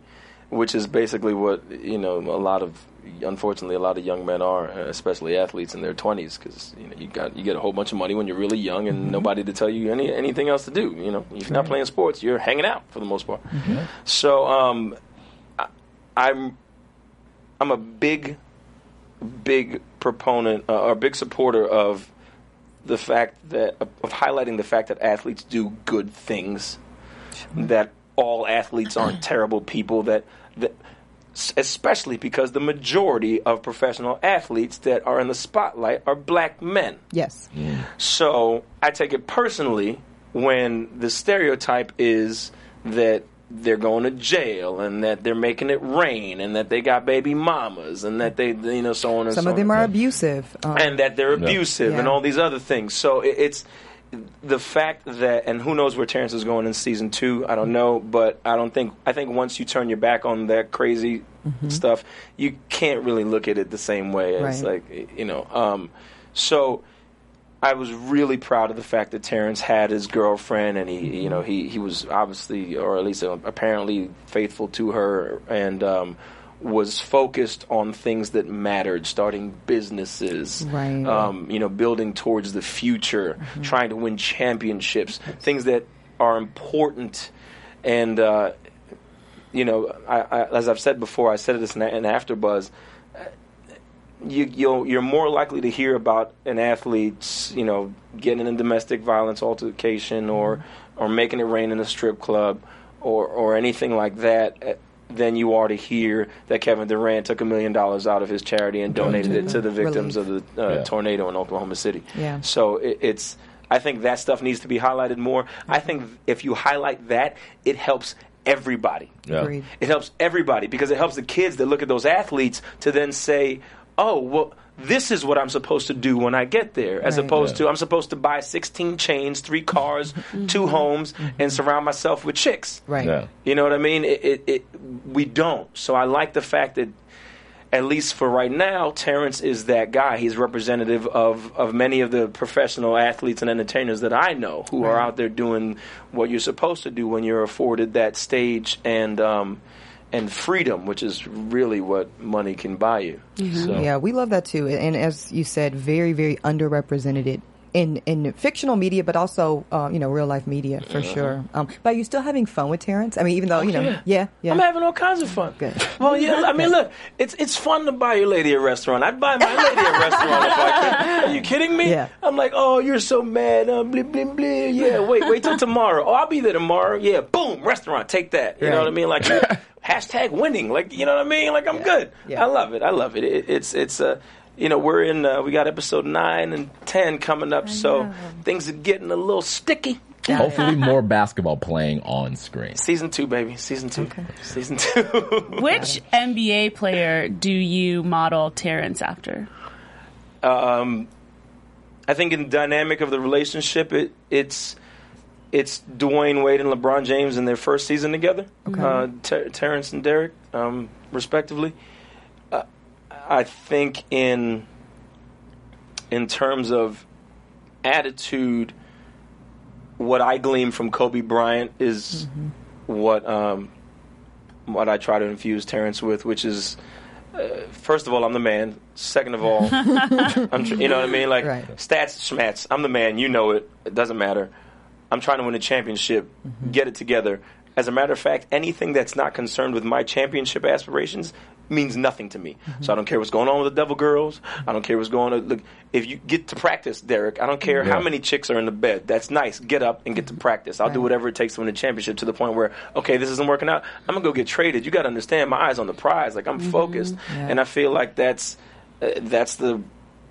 which is basically what you know a lot of unfortunately a lot of young men are, uh, especially athletes in their twenties, because you know you got you get a whole bunch of money when you're really young and Mm-hmm. nobody to tell you any anything else to do. You know, if you're not playing sports, you're hanging out for the most part. Mm-hmm. So um, I, I'm I'm a big big proponent uh, or big supporter of the fact that of highlighting the fact that athletes do good things, that all athletes aren't terrible people, that that especially because the majority of professional athletes that are in the spotlight are black men. Yes. Yeah. So I take it personally when the stereotype is that they're going to jail and that they're making it rain and that they got baby mamas and that they, you know, so on and Some so of them on. are abusive. Um, and that they're abusive and all these other things. So it, it's the fact that, and who knows where Terrence is going in season two? I don't know, but I don't think I think once you turn your back on that crazy stuff, you can't really look at it the same way as Right. like you know. Um, so I was really proud of the fact that Terrence had his girlfriend, and he, you know, he he was obviously, or at least uh, apparently, faithful to her, and um, was focused on things that mattered, starting businesses, Right. um, you know, building towards the future, trying to win championships, things that are important, and uh, you know, I, I, as I've said before, I said this in, in AfterBuzz you, you'll, you're more likely to hear about an athlete's, you know, getting in a domestic violence altercation or or making it rain in a strip club or or anything like that eh, than you are to hear that Kevin Durant took a million dollars out of his charity and donated it to the victims of the uh, Yeah. tornado in Oklahoma City. Yeah. So it, it's. I think that stuff needs to be highlighted more. I think if you highlight that, it helps everybody. Yeah. It helps everybody because it helps the kids that look at those athletes to then say, "Oh, well, this is what I'm supposed to do when I get there," as Right. opposed Yeah. to I'm supposed to buy 16 chains, three cars, two homes, and surround myself with chicks. Right. Yeah. You know what I mean? It, it, it, we don't. So I like the fact that, at least for right now, Terrence is that guy. He's representative of, of many of the professional athletes and entertainers that I know who are out there doing what you're supposed to do when you're afforded that stage and um, and freedom, which is really what money can buy you. Mm-hmm. So. Yeah, we love that too. And as you said, very, very underrepresented in in fictional media, but also um, you know real life media for sure. Um, but are you still having fun with Terrence? I mean, even though you know, yeah. yeah, yeah. I'm having all kinds of fun. Good. Well, yeah. I mean, look, it's it's fun to buy your lady a restaurant. I'd buy my lady a restaurant if I could. Are you kidding me? Yeah. I'm like, oh, you're so mad. Uh, blah, blah, blah. Yeah, wait, wait till tomorrow. Oh, I'll be there tomorrow. Yeah, boom, restaurant. Take that. You know what I mean? Like hashtag winning. Like you know what I mean? Like I'm good. Yeah. I love it. I love it. it it's it's uh, you know, we're in. Uh, we got episode nine and ten coming up, so things are getting a little sticky. Hopefully, more basketball playing on screen. Season two, baby. Season two. Season two. Which NBA player do you model Terrence after? Um, I think in the dynamic of the relationship, it it's it's Dwyane Wade and LeBron James in their first season together. Uh, Ter- Terrence and Derek, um, respectively. I think in in terms of attitude, what I glean from Kobe Bryant is what um, what I try to infuse Terrence with, which is. Uh, first of all, I'm the man. Second of all, I'm tr- you know what I mean? Like Right. stats, schmats. I'm the man. You know it. It doesn't matter. I'm trying to win a championship. Get it together. As a matter of fact, anything that's not concerned with my championship aspirations means nothing to me. So mm-hmm. I don't care what's going on with the Devil Girls. I don't care what's going on. Look, if you get to practice, Derek, I don't care how many chicks are in the bed. That's nice. Get up and get to mm-hmm. practice. I'll do whatever it takes to win the championship to the point where, okay, this isn't working out. I'm gonna go get traded. You got to understand, my eyes on the prize. Like I'm mm-hmm. focused, Yeah. and I feel like that's uh, that's the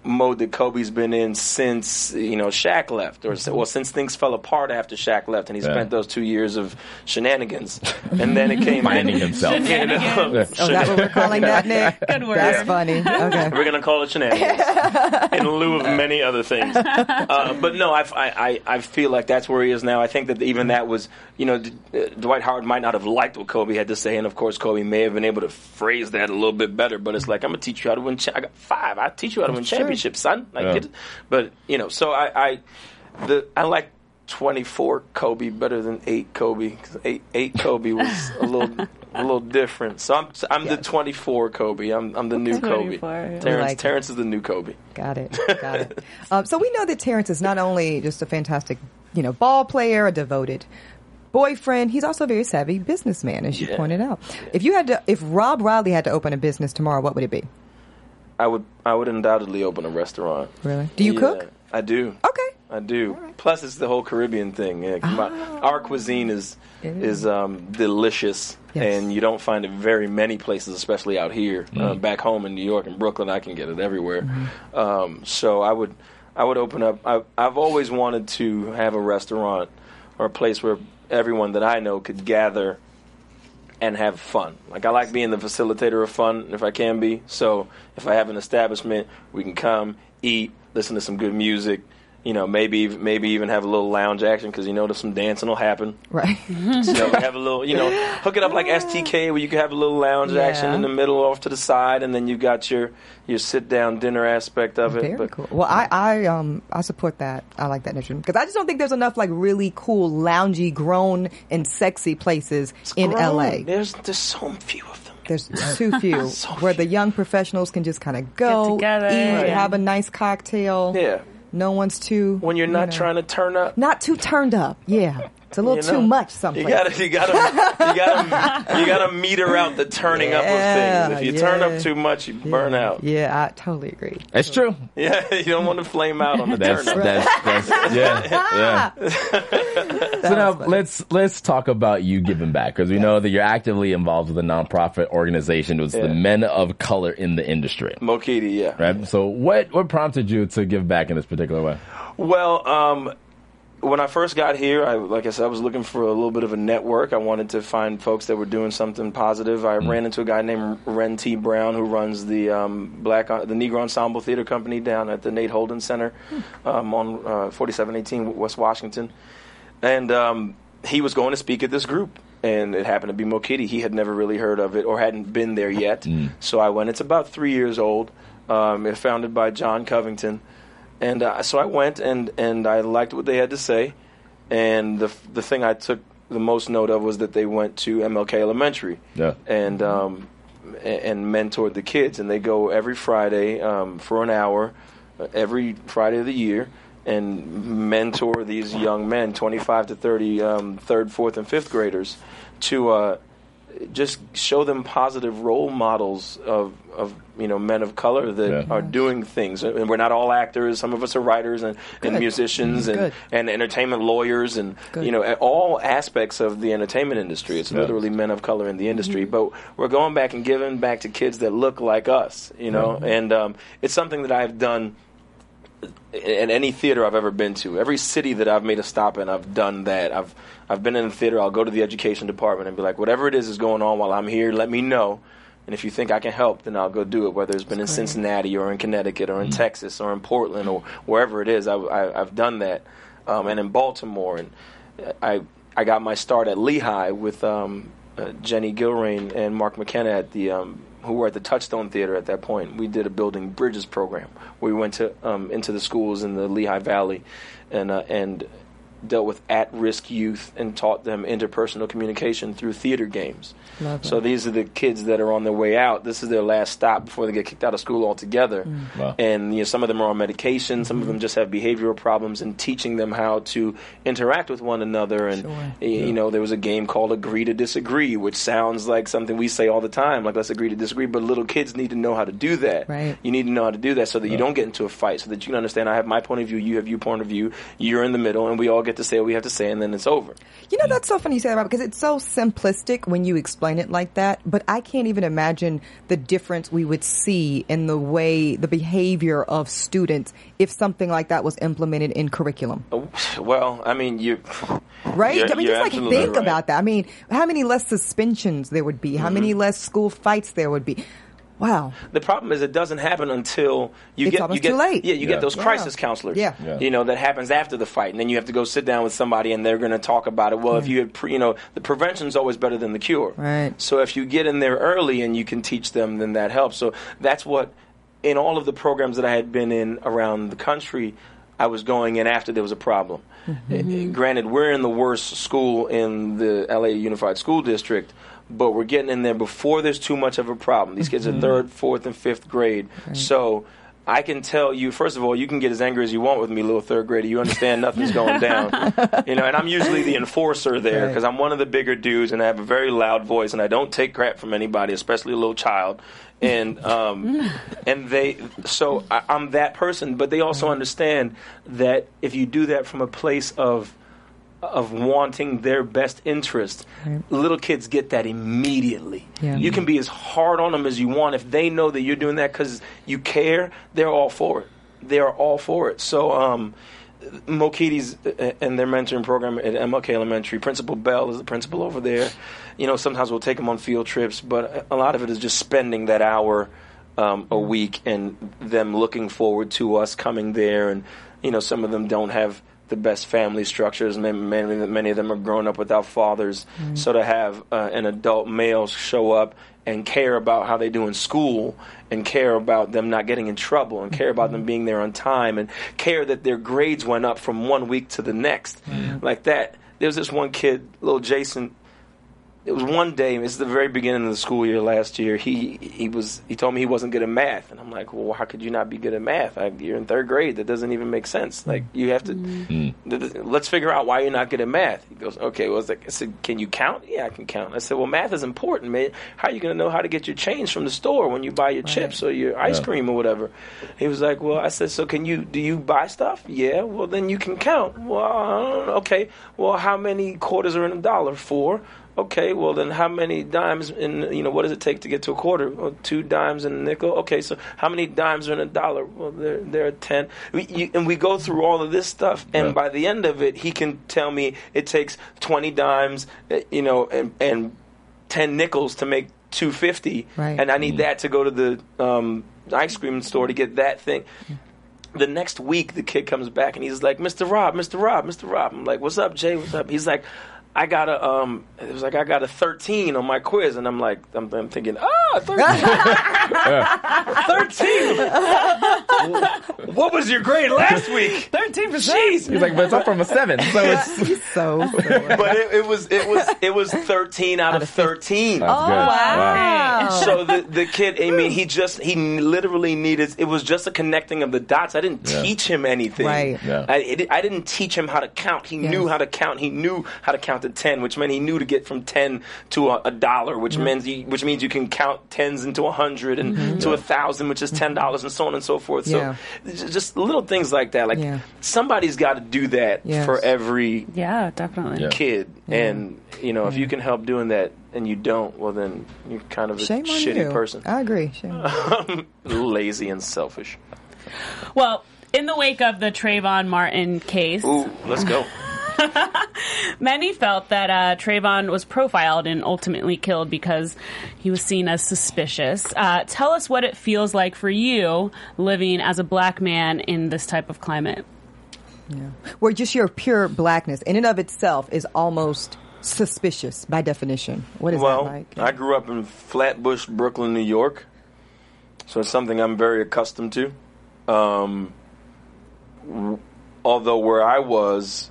mode that Kobe's been in since you know Shaq left, or well since things fell apart after Shaq left, and he Yeah. spent those two years of shenanigans, and then it came Finding himself. You know, Oh, is that what we're calling that, Nick? Good word. That's funny. Okay. We're gonna call it shenanigans in lieu of many other things. Uh, but no, I, I, I feel like that's where he is now. I think that even that was, you know, D- uh, Dwight Howard might not have liked what Kobe had to say, and of course Kobe may have been able to phrase that a little bit better. But it's like I'm gonna teach you how to win. Cha- I got five. I teach you how to win championships, son. Like, Yeah. get it. but you know, so I, I, the I like. 24 Kobe better than 8 Kobe 'cause 8 8 Kobe was a little a little different. So I'm I'm the 24 Kobe. I'm I'm the new Kobe. 24, yeah. Terrence like. Terrence is the new Kobe. Got it. Got it. Um, so we know that Terrence is not only just a fantastic, you know, ball player, a devoted boyfriend. He's also a very savvy businessman, as you Yeah. pointed out. If you had to, if Rob Riley had to open a business tomorrow, what would it be? I would I would undoubtedly open a restaurant. Really? Do you Yeah, cook? I do. Okay. I do. Plus, it's the whole Caribbean thing. Yeah, my- our cuisine is It is um, delicious, Yes. and you don't find it very many places, especially out here. Uh, back home in New York and Brooklyn, I can get it everywhere. Um, so I would I would open up. I, I've always wanted to have a restaurant or a place where everyone that I know could gather and have fun. Like I like being the facilitator of fun if I can be. So if I have an establishment, we can come, eat, listen to some good music. You know, maybe maybe even have a little lounge action because you know there's some dancing will happen. Right. So have a little, you know, hook it up like STK where you can have a little lounge Yeah. action in the middle, off to the side, and then you got your your sit down dinner aspect of it. Very But- cool. Well, I, I, um, I support that. I like that initiative because I just don't think there's enough like really cool, loungy, grown, and sexy places in Grown. LA. There's there's so few of them. There's too few So where the young professionals can just kind of go, together. eat, Right. have a nice cocktail. Yeah, No one's too when you're you not know, trying to turn up. not too turned up. Yeah, it's a little You too know, much. You Sometimes gotta, you gotta, you gotta, you gotta meter out the turning up of things. If you turn up too much, you burn out. Yeah, I totally agree. That's true. Yeah, you don't want to flame out on the That's turn up. that's, that's yeah yeah. so now let's let's talk about you giving back because we know that you're actively involved with a nonprofit organization. It's the Yeah. Men of Color in the industry. Mokiti, yeah. Right. So what what prompted you to give back in this particular way? Well, um, when I first got here, I, like I said, I was looking for a little bit of a network. I wanted to find folks that were doing something positive. I ran into a guy named Wren T. Brown who runs the um, Black the Negro Ensemble Theater Company down at the Nate Holden Center um, on uh, 4718 West Washington, and um, he was going to speak at this group. And it happened to be Mokiti. He had never really heard of it or hadn't been there yet. So I went. It's about three years old. Um, it's founded by John Covington. And uh, so I went and, and I liked what they had to say. And the the thing I took the most note of was that they went to MLK Elementary Yeah. and um, and mentored the kids. And they go every Friday um, for an hour, uh, every Friday of the year, and mentor these young men, 25 to 30, um, third, fourth, and fifth graders, to uh, just show them positive role models of, of you know men of color that Yeah. are doing things. And we're not all actors. Some of us are writers and, and musicians and, Good. and entertainment lawyers and Good. you know all aspects of the entertainment industry. It's Yeah. literally men of color in the industry. But we're going back and giving back to kids that look like us. You know, and um, it's something that I've done in any theater I've ever been to, every city that I've made a stop in, I've done that. I've I've been in the theater. I'll go to the education department and be like, whatever it is is going on while I'm here, let me know. And if you think I can help, then I'll go do it. Whether it's been in Cincinnati or in Connecticut or in Texas or in Portland or wherever it is, I, I, I've done that. Um, and in Baltimore, and I I got my start at Lehigh with um, uh, Jenny Gilrain and Mark McKenna at the um, who were at the Touchstone Theater at that point. We did a building bridges program. We went to um, into the schools in the Lehigh Valley, and uh, and dealt with at-risk youth and taught them interpersonal communication through theater games. Love so these are the kids that are on their way out. This is their last stop before they get kicked out of school altogether. Mm. Wow. And you know, some of them are on medication. Some Mm-hmm. of them just have behavioral problems. And teaching them how to interact with one another. And Sure. y- you know, there was a game called Agree to Disagree, which sounds like something we say all the time, like let's agree to disagree. But little kids need to know how to do that. Right. You need to know how to do that so that you don't get into a fight, so that you can understand. I have my point of view, you have your point of view. You're in the middle, and we all get to say what we have to say, and then it's over. You know, that's so funny you say that, Rob, because it's so simplistic when you explain it like that. But I can't even imagine the difference we would see in the way, the behavior of students if something like that was implemented in curriculum. Well, I mean, you. Right? I mean, just like think right. about that. I mean, how many less suspensions there would be? How many Mm-hmm. less school fights there would be? Wow. The problem is it doesn't happen until you It's get you get too late. yeah you Yeah. get those Yeah. crisis counselors Yeah. Yeah. you know that happens after the fight and then you have to go sit down with somebody and they're going to talk about it well if you had pre, you know the prevention's always better than the cure Right. so if you get in there early and you can teach them then that helps so that's what in all of the programs that I had been in around the country I was going in after there was a problem Mm-hmm. Granted we're in the worst school in the LA Unified School District but we're getting in there before there's too much of a problem. These kids Mm-hmm. are third, fourth, and fifth grade. So I can tell you, first of all, you can get as angry as you want with me, little third grader. You understand nothing's going down. You know, and I'm usually the enforcer there Right. because I'm one of the bigger dudes and I have a very loud voice and I don't take crap from anybody, especially a little child. And um, and they, so I, I'm that person. But they also understand that if you do that from a place of of wanting their best interest. Little kids get that immediately. Yeah. You can be as hard on them as you want if they know that you're doing that because you care. They're all for it. They are all for it. So, um, Mokiti's uh, and their mentoring program at MLK Elementary. Principal Bell is the principal over there. You know, sometimes we'll take them on field trips, but a lot of it is just spending that hour um, a week and them looking forward to us coming there. And you know, some of them don't have the best family structures. Many, many, many of them are grown up without fathers. Mm-hmm. So to have uh, an adult male show up and care about how they do in school and care about them not getting in trouble and care about them mm-hmm. being there on time and care that their grades went up from one week to the next mm-hmm. like that there was this one kid little jason it was one day. It's the very beginning of the school year last year. He he was he told me he wasn't good at math, and I'm like, well, how could you not be good at math? I, you're in third grade. That doesn't even make sense. Like you have to. Mm-hmm. Mm. th- th- Let's figure out why you're not good at math. He goes, okay. Well, I was like, I said, can you count? Yeah, I can count. I said, well, math is important, man. How are you going to know how to get your change from the store when you buy your chips or your ice Yeah. cream or whatever? He was like, well, I said, so can you do you buy stuff? Yeah. Well, then you can count. Well, I don't know. okay. Well, how many quarters are in a dollar? Four. Okay, well then, how many dimes in you know what does it take to get to a quarter? Well, two dimes and a nickel. Okay, so how many dimes are in a dollar? Well, there there are ten. We, you, and we go through all of this stuff, and Yeah. by the end of it, he can tell me it takes twenty dimes, eh, you know, and, and ten nickels to make two fifty, Right. and I need that to go to the um, ice cream store to get that thing the next week the kid comes back and he's like, Mr. Rob, Mr. Rob, Mr. Rob. I'm like, What's up, Jay? What's up? He's like, I got a um it was like I got a thirteen on my quiz and I'm like I'm, I'm thinking, ah, 13. 13. what was your grade last week? Thirteen percent. Jeez. He's like, but it's up from a seven, so it's He's so, so But it, it was it was it was thirteen out of thirteen. that's good. wow. So the the kid, I mean, he just he literally needed. It was just a connecting of the dots. I didn't Yeah. teach him anything. Right. Yeah. I, it, I didn't teach him how to count. He Yes. knew how to count. He knew how to count to ten, which meant he knew to get from ten to a, a dollar, which means you, which means you can count tens into a hundred and mm-hmm. to a thousand, which is ten dollars, and so on and so forth. Yeah. So j- just little things like that. Like Yeah. somebody's got to do that Yes. for every Yeah, definitely. Yeah. kid. And you know, if you can help doing that and you don't, well, then you're kind of a Shame shitty you. person, I agree. Shame lazy and selfish. Well, in the wake of the Trayvon Martin case, Ooh, let's go. many felt that uh, Trayvon was profiled and ultimately killed because he was seen as suspicious. Uh, tell us what it feels like for you living as a black man in this type of climate. Where just your pure blackness in and of itself is almost suspicious by definition. What is well, that like? I grew up in Flatbush, Brooklyn, New York, so it's something I'm very accustomed to. Um, although where I was,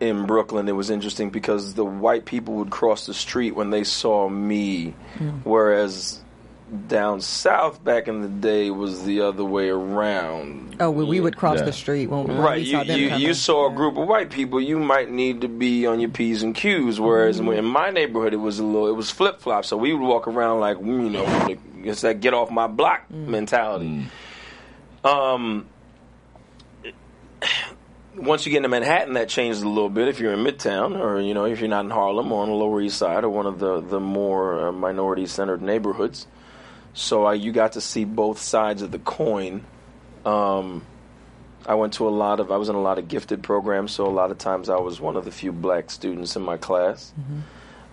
in Brooklyn, it was interesting because the white people would cross the street when they saw me, whereas down south back in the day was the other way around. Oh, well, we would cross Yeah. the street when, when Right, we you saw them you, coming. you saw a group of white people, you might need to be on your p's and q's. Whereas Mm-hmm. in my neighborhood, it was a little, it was flip flop. So we would walk around like you know, like, it's that get off my block Mm. mentality. Um, once you get into Manhattan, that changes a little bit. If you're in Midtown, or you know, if you're not in Harlem or on the Lower East Side, or one of the the more uh, minority centered neighborhoods, so uh, you got to see both sides of the coin. Um, I went to a lot of, I was in a lot of gifted programs, so a lot of times I was one of the few black students in my class.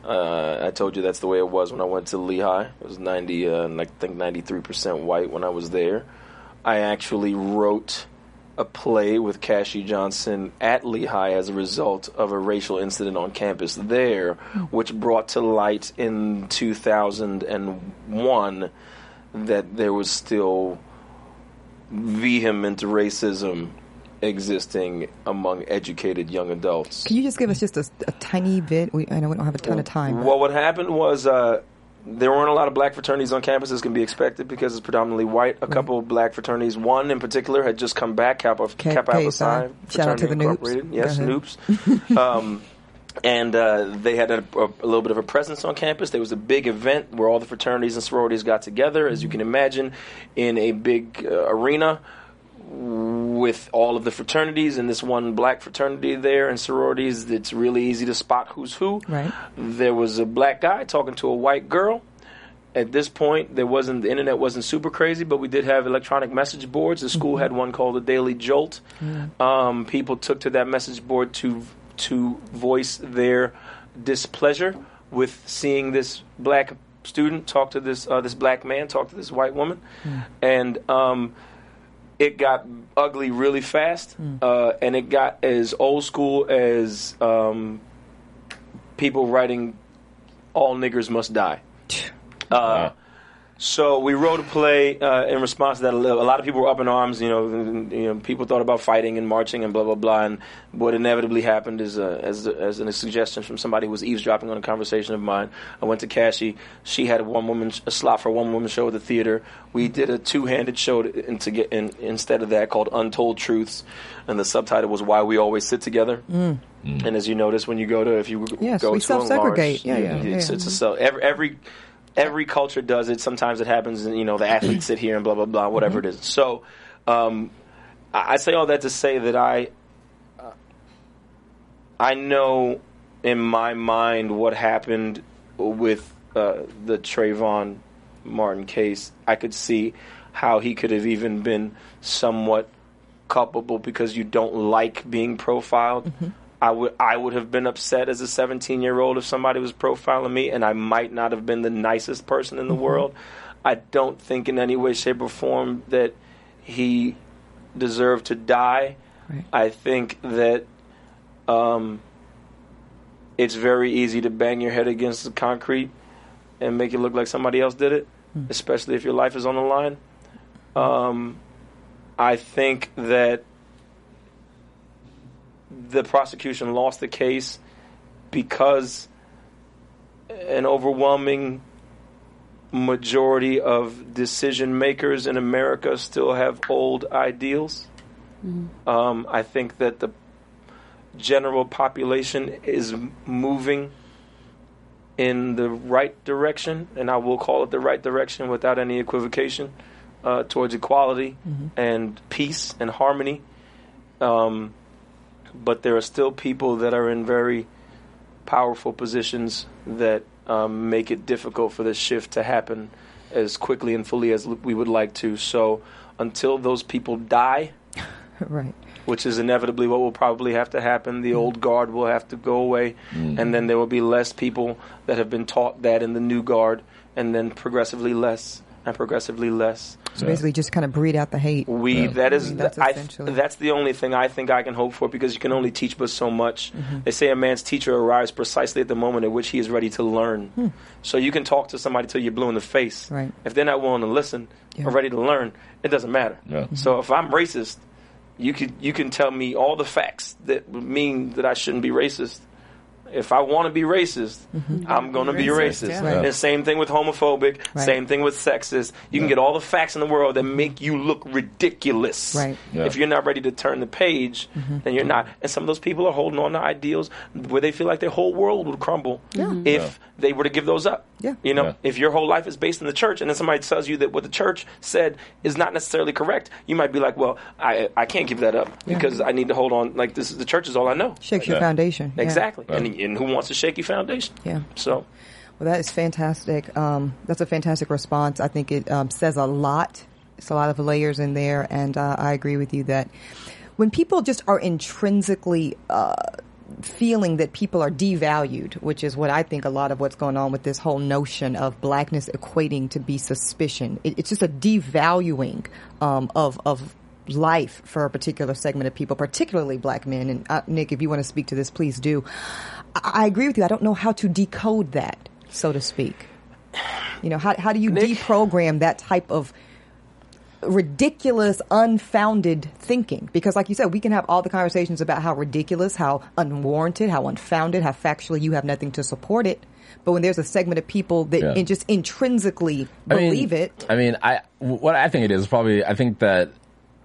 Uh, I told you that's the way it was when I went to Lehigh. It was 90, uh, I think 93% white when I was there. I actually wrote a play with Cassie Johnson at Lehigh as a result of a racial incident on campus there, which brought to light in 2001 that there was still vehement racism existing among educated young adults. Can you just give us just a, a tiny bit? We, I know we don't have a ton of time. Well, what happened was uh, there weren't a lot of black fraternities on campus, as can be expected, because it's predominantly white. A couple of black fraternities, one in particular, had just come back, Kappa, Ca- Kappa Alpha Psi Psi. Shout out to the Fraternity Nupes. Incorporated. Yes. Nupes. um, and uh, they had a, a, a little bit of a presence on campus. There was a big event where all the fraternities and sororities got together, as you can imagine, in a big uh, arena with all of the fraternities and this one black fraternity there and sororities. It's really easy to spot who's who. Right. There was a black guy talking to a white girl. At this point, there wasn't the internet wasn't super crazy, but we did have electronic message boards. The school had one called the Daily Jolt. Um, people took to that message board to to voice their displeasure with seeing this black student talk to this uh, this black man talk to this white woman, and um, it got ugly really fast, uh, and it got as old school as um, people writing "All niggers must die." Uh, so we wrote a play uh, in response to that. A lot of people were up in arms. You know, you know, people thought about fighting and marching and blah blah blah. And what inevitably happened is, uh, as as a suggestion from somebody who was eavesdropping on a conversation of mine. I went to Cassie. She had a one woman a slot for a one woman show at the theater. We did a two handed show to, in, to get in, instead of that called Untold Truths, and the subtitle was Why We Always Sit Together. And as you notice, when you go to if you Yes, go we to a self-segregate. large- Yeah, yeah, it's, yeah. it's a so every every every culture does it. Sometimes it happens, and you know the athletes sit here and blah blah blah, whatever Mm-hmm. it is. So, um, I I say all that to say that I uh, I know in my mind what happened with uh, the Trayvon Martin case. I could see how he could have even been somewhat culpable because you don't like being profiled. I would I would have been upset as a 17 year old if somebody was profiling me, and I might not have been the nicest person in the world. I don't think in any way, shape, or form that he deserved to die. Right. I think that um, it's very easy to bang your head against the concrete and make it look like somebody else did it, especially if your life is on the line. Um, I think that the prosecution lost the case because an overwhelming majority of decision makers in America still have old ideals. Um, I think that the general population is moving in the right direction, and I will call it the right direction without any equivocation, uh, towards equality and peace and harmony. Um, but there are still people that are in very powerful positions that um, make it difficult for this shift to happen as quickly and fully as we would like to. So until those people die, right. which is inevitably what will probably have to happen. The old guard will have to go away, and then there will be less people that have been taught that in the new guard, and then progressively less and progressively less. So basically, just kind of breed out the hate. We that is I mean, that's essentially- that's the only thing I think I can hope for because you can only teach but so much. Mm-hmm. They say a man's teacher arrives precisely at the moment at which he is ready to learn. So you can talk to somebody till you're blue in the face. Hmm. Right. If they're not willing to listen Yeah. or ready to learn, it doesn't matter. Yeah. So if I'm racist you could you can tell me all the facts that would mean that I shouldn't be racist. If I want to be racist, mm-hmm. I'm going to be Racist, racist. yeah. Right. And same thing with homophobic. Right. Same thing with sexist. You can get all the facts in the world that make you look ridiculous. Right. Yeah. If you're not ready to turn the page, mm-hmm. then you're not. And some of those people are holding on to ideals where they feel like their whole world would crumble if Yeah. they were to give those up. Yeah. You know, Yeah. if your whole life is based in the church, and then somebody tells you that what the church said is not necessarily correct, you might be like, "Well, I I can't give that up because I need to hold on. Like this is the church is all I know." Shakes your Yeah. foundation. Yeah. Exactly. And, and who wants a shaky foundation? Yeah. So Well, that is fantastic. Um, that's a fantastic response. I think it um, says a lot. It's a lot of layers in there, and uh, I agree with you that when people just are intrinsically uh, feeling that people are devalued, which is what I think a lot of what's going on with this whole notion of blackness equating to be suspicion. It, it's just a devaluing um, of of life for a particular segment of people, particularly black men. And uh, Nick, if you want to speak to this, please do. I, I agree with you. I don't know how to decode that, so to speak. You know, how how do you Nick? deprogram that type of ridiculous, unfounded thinking. Because, like you said, we can have all the conversations about how ridiculous, how unwarranted, how unfounded, how factually you have nothing to support it. But when there's a segment of people that Yeah. in- just intrinsically I mean- believe it, I mean, I what I think it is probably I think that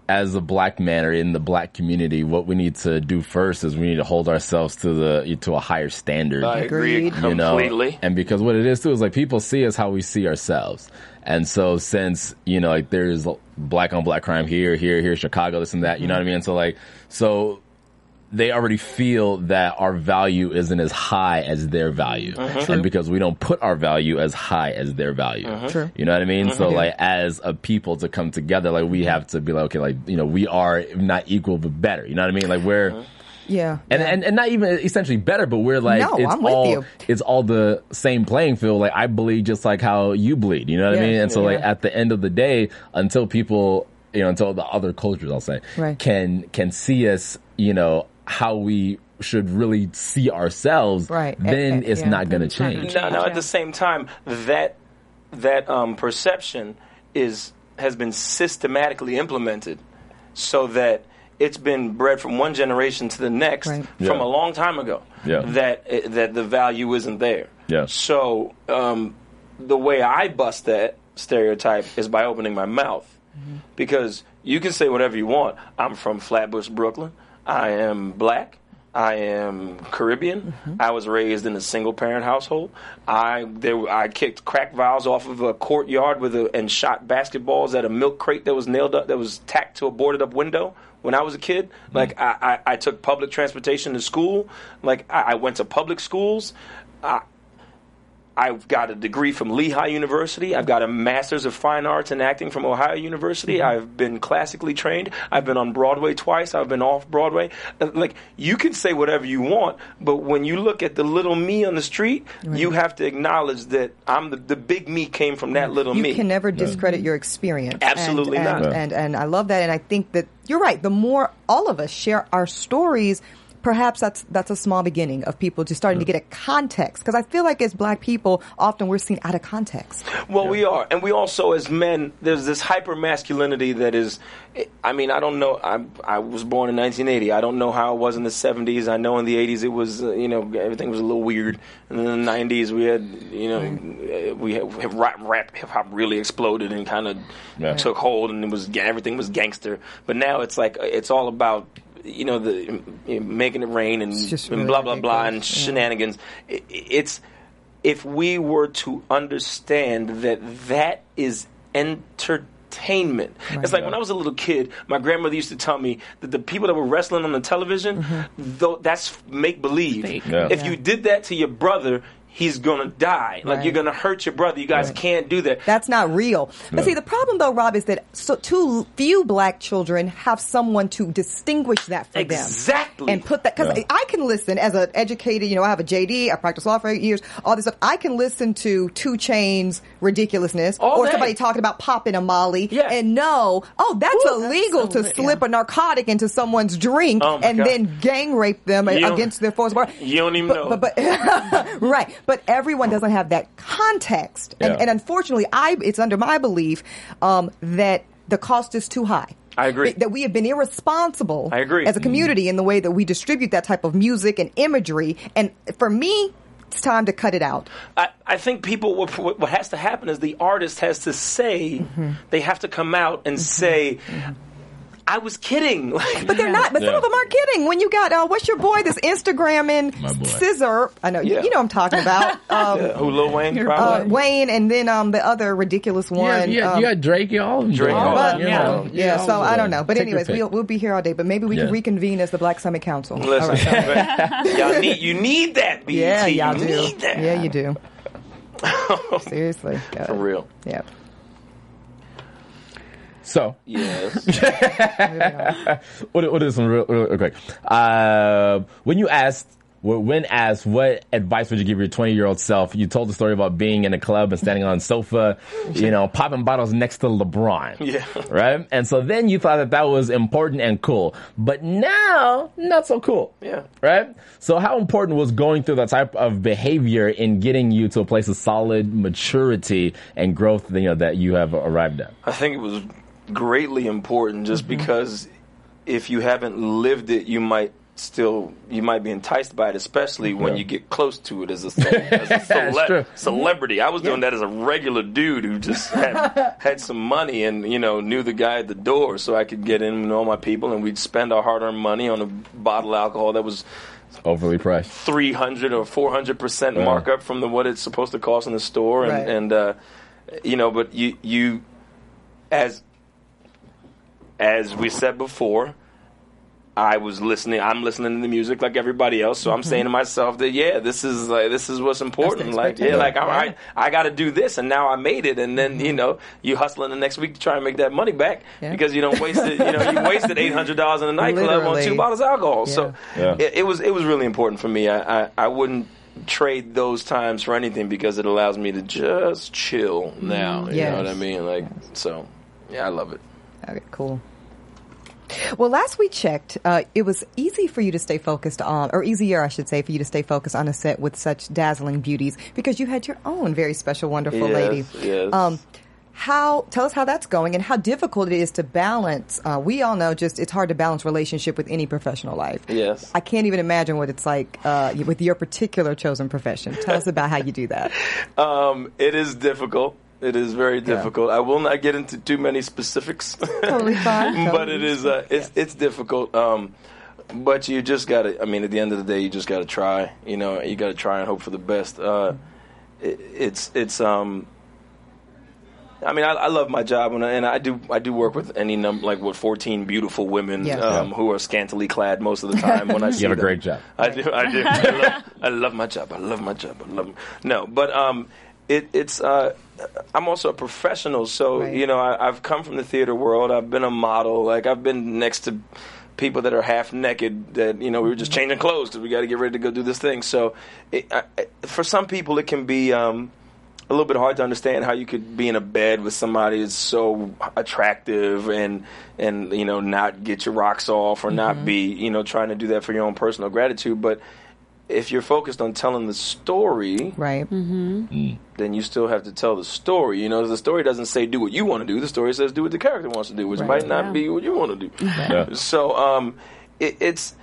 as a black man or in the black community, what we need to do first is we need to hold ourselves to the to a higher standard. I agree Agreed. you know, completely. and because what it is too is like people see us how we see ourselves, and so since you know like there's black on black crime here, here, here, Chicago, this and that, you know mm-hmm. what I mean? So like so they already feel that our value isn't as high as their value. Mm-hmm. And because we don't put our value as high as their value. Mm-hmm. True. You know what I mean? So mm-hmm. like as a people to come together, like we have to be like, okay, like, you know, we are not equal but better. You know what I mean? Like we're yeah. and, yeah. and and not even essentially better, but we're like No, it's I'm with all you. it's all the same playing field. Like I bleed just like how you bleed. You know what I mean? And so like yeah. at the end of the day, until people you know, until the other cultures I'll say Right. can can see us, you know, how we should really see ourselves, Right. then Eh, eh, it's yeah. not gonna It's not gonna change. now, now at the same time, that that um, perception is has been systematically implemented, so that it's been bred from one generation to the next Right. from Yeah. a long time ago. Yeah. That eh, that the value isn't there. Yeah. So um, the way I bust that stereotype is by opening my mouth, because you can say whatever you want. I'm from Flatbush, Brooklyn. I am black. I am Caribbean. Mm-hmm. I was raised in a single parent household. I there I kicked crack vials off of a courtyard with a, and shot basketballs at a milk crate that was nailed up that was tacked to a boarded up window when I was a kid. Mm-hmm. Like I, I, I took public transportation to school. Like I, I went to public schools. I, I've got a degree from Lehigh University. I've got a master's of fine arts in acting from Ohio University. I've been classically trained. I've been on Broadway twice. I've been off Broadway. Uh, Like you can say whatever you want, but when you look at the little me on the street, you have to acknowledge that I'm the, the big me came from that little you me. You can never discredit your experience. Absolutely and, not. And, and and I love that, and I think that you're right. The more all of us share our stories, perhaps that's that's a small beginning of people just starting to get a context. Because I feel like as Black people, often we're seen out of context. Well, we are, and we also, as men, there's this hyper masculinity that is. I mean, I don't know. I I was born in 1980. I don't know how it was in the 70s. I know in the 80s it was, uh, you know, everything was a little weird. And then in the 90s we had, you know, uh, we had hip- rap, rap hip hop really exploded and kind of Yeah. took hold, and it was everything was gangster. But now it's like it's all about. You know the uh, making it rain and, just and really blah blah blah and yeah. shenanigans. I- It's if we were to understand that that is entertainment. It's like when I was a little kid, my grandmother used to tell me that the people that were wrestling on the television, though that's make believe. Yeah. If Yeah. you did that to your brother, he's gonna die. Like Right. you're gonna hurt your brother. You guys Right. can't do that. That's not real. But see, the problem though, Rob, is that so too few black children have someone to distinguish that for them. Exactly. And put that, cause Yeah. I can listen as an educated, you know, I have a JD, I practiced law for eight years, all this stuff. I can listen to 2 Chainz ridiculousness All or somebody talking about popping a molly Yeah. and know, oh, that's Ooh, illegal that's so to slip yeah. a narcotic into someone's drink Oh and God. then gang rape them against their force. you don't even but, know. But, but right. But everyone doesn't have that context. And, Yeah. and unfortunately, I it's under my belief um, that the cost is too high. I agree. That we have been irresponsible. I agree. As a community in the way that we distribute that type of music and imagery. And for me, it's time to cut it out. I, I think people what, what what has to happen is the artist has to say Mm-hmm. they have to come out and say I was kidding. But they're not. But some of them aren't kidding. When you got uh, what's your boy? This Instagramming My boy. scissor. I know you, Yeah. you know what I'm talking about. Um, Yeah, who Lil Wayne uh. Wayne, and then um, the other ridiculous one. Yeah, got, um, you got Drake, you all. Drake, doing all it, of you them, know, yeah. yeah, so I don't know. But Take anyways, we'll, we'll be here all day. But maybe we Yeah. can reconvene as the Black Summit Council. Listen, all right. y'all need you need that. BET. Yeah, y'all you do. Need that. Yeah, you do. Seriously. Yeah. For real. Yeah. So, Yes. Moving on. what, what is some real, real quick? Uh, when you asked, when asked, what advice would you give your 20 year old self? You told the story about being in a club and standing on a sofa, you know, popping bottles next to LeBron. Yeah. Right? And so then you thought that that was important and cool. But now, not so cool. Yeah. Right? So how important was going through that type of behavior in getting you to a place of solid maturity and growth, you know, that you have arrived at? I think it was greatly important just because if you haven't lived it, you might still you might be enticed by it, especially when Yeah. you get close to it as a, ce- as a cele- celebrity. I was doing that as a regular dude who just had, had some money and you know knew the guy at the door, so I could get in and all my people, and we'd spend our hard earned money on a bottle of alcohol that was Overly priced. three hundred or four hundred percent markup from the what it's supposed to cost in the store, and, Right. and uh, you know, but you you as as we said before. I was listening. I'm listening to the music like everybody else, so I'm saying to myself that yeah, this is like this is what's important. Like yeah, like all Yeah. I got to do this, and now I made it, and then you know you hustling the next week to try and make that money back Yeah. because you don't waste it. you know you wasted eight hundred dollars in a nightclub on two bottles of alcohol. So Yeah. it, it was it was really important for me. I, I, I wouldn't trade those times for anything because it allows me to just chill now. You Yes. know what I mean? Like so, yeah, I love it. Okay, cool. Well, last we checked, uh, it was easy for you to stay focused on, or easier, I should say, for you to stay focused on a set with such dazzling beauties because you had your own very special, wonderful Yes, lady. yes. Um, how tell us how that's going and how difficult it is to balance. Uh, we all know just it's hard to balance relationship with any professional life. Yes. I can't even imagine what it's like uh, with your particular chosen profession. Tell us about how you do that. Um, it is difficult. It is very difficult. I will not get into too many specifics. Totally fine. but it is uh, it's it's difficult. Um, but you just gotta. I mean, at the end of the day, you just gotta try. You know, you gotta try and hope for the best. Uh, it, it's it's um. I mean, I, I love my job, and I, and I do. I do work with any number, like what, fourteen beautiful women Yes. um, who are scantily clad most of the time. When I see You have a great job. I do. I do. I love, I love my job. I love my job. I love. No, but um, it, it's. Uh, I'm also a professional, so Right. you know, I, I've come from the theater world. I've been a model. Like I've been next to people that are half naked. That you know, we were just changing clothes because we got to get ready to go do this thing. So, it, I, for some people, it can be. Um, a little bit hard to understand how you could be in a bed with somebody that's so attractive and and you know not get your rocks off or not be you know trying to do that for your own personal gratitude but if you're focused on telling the story Right. then you still have to tell the story you know the story doesn't say do what you want to do the story says do what the character wants to do which Right. might not Yeah. be what you want to do Yeah. so um, it, it's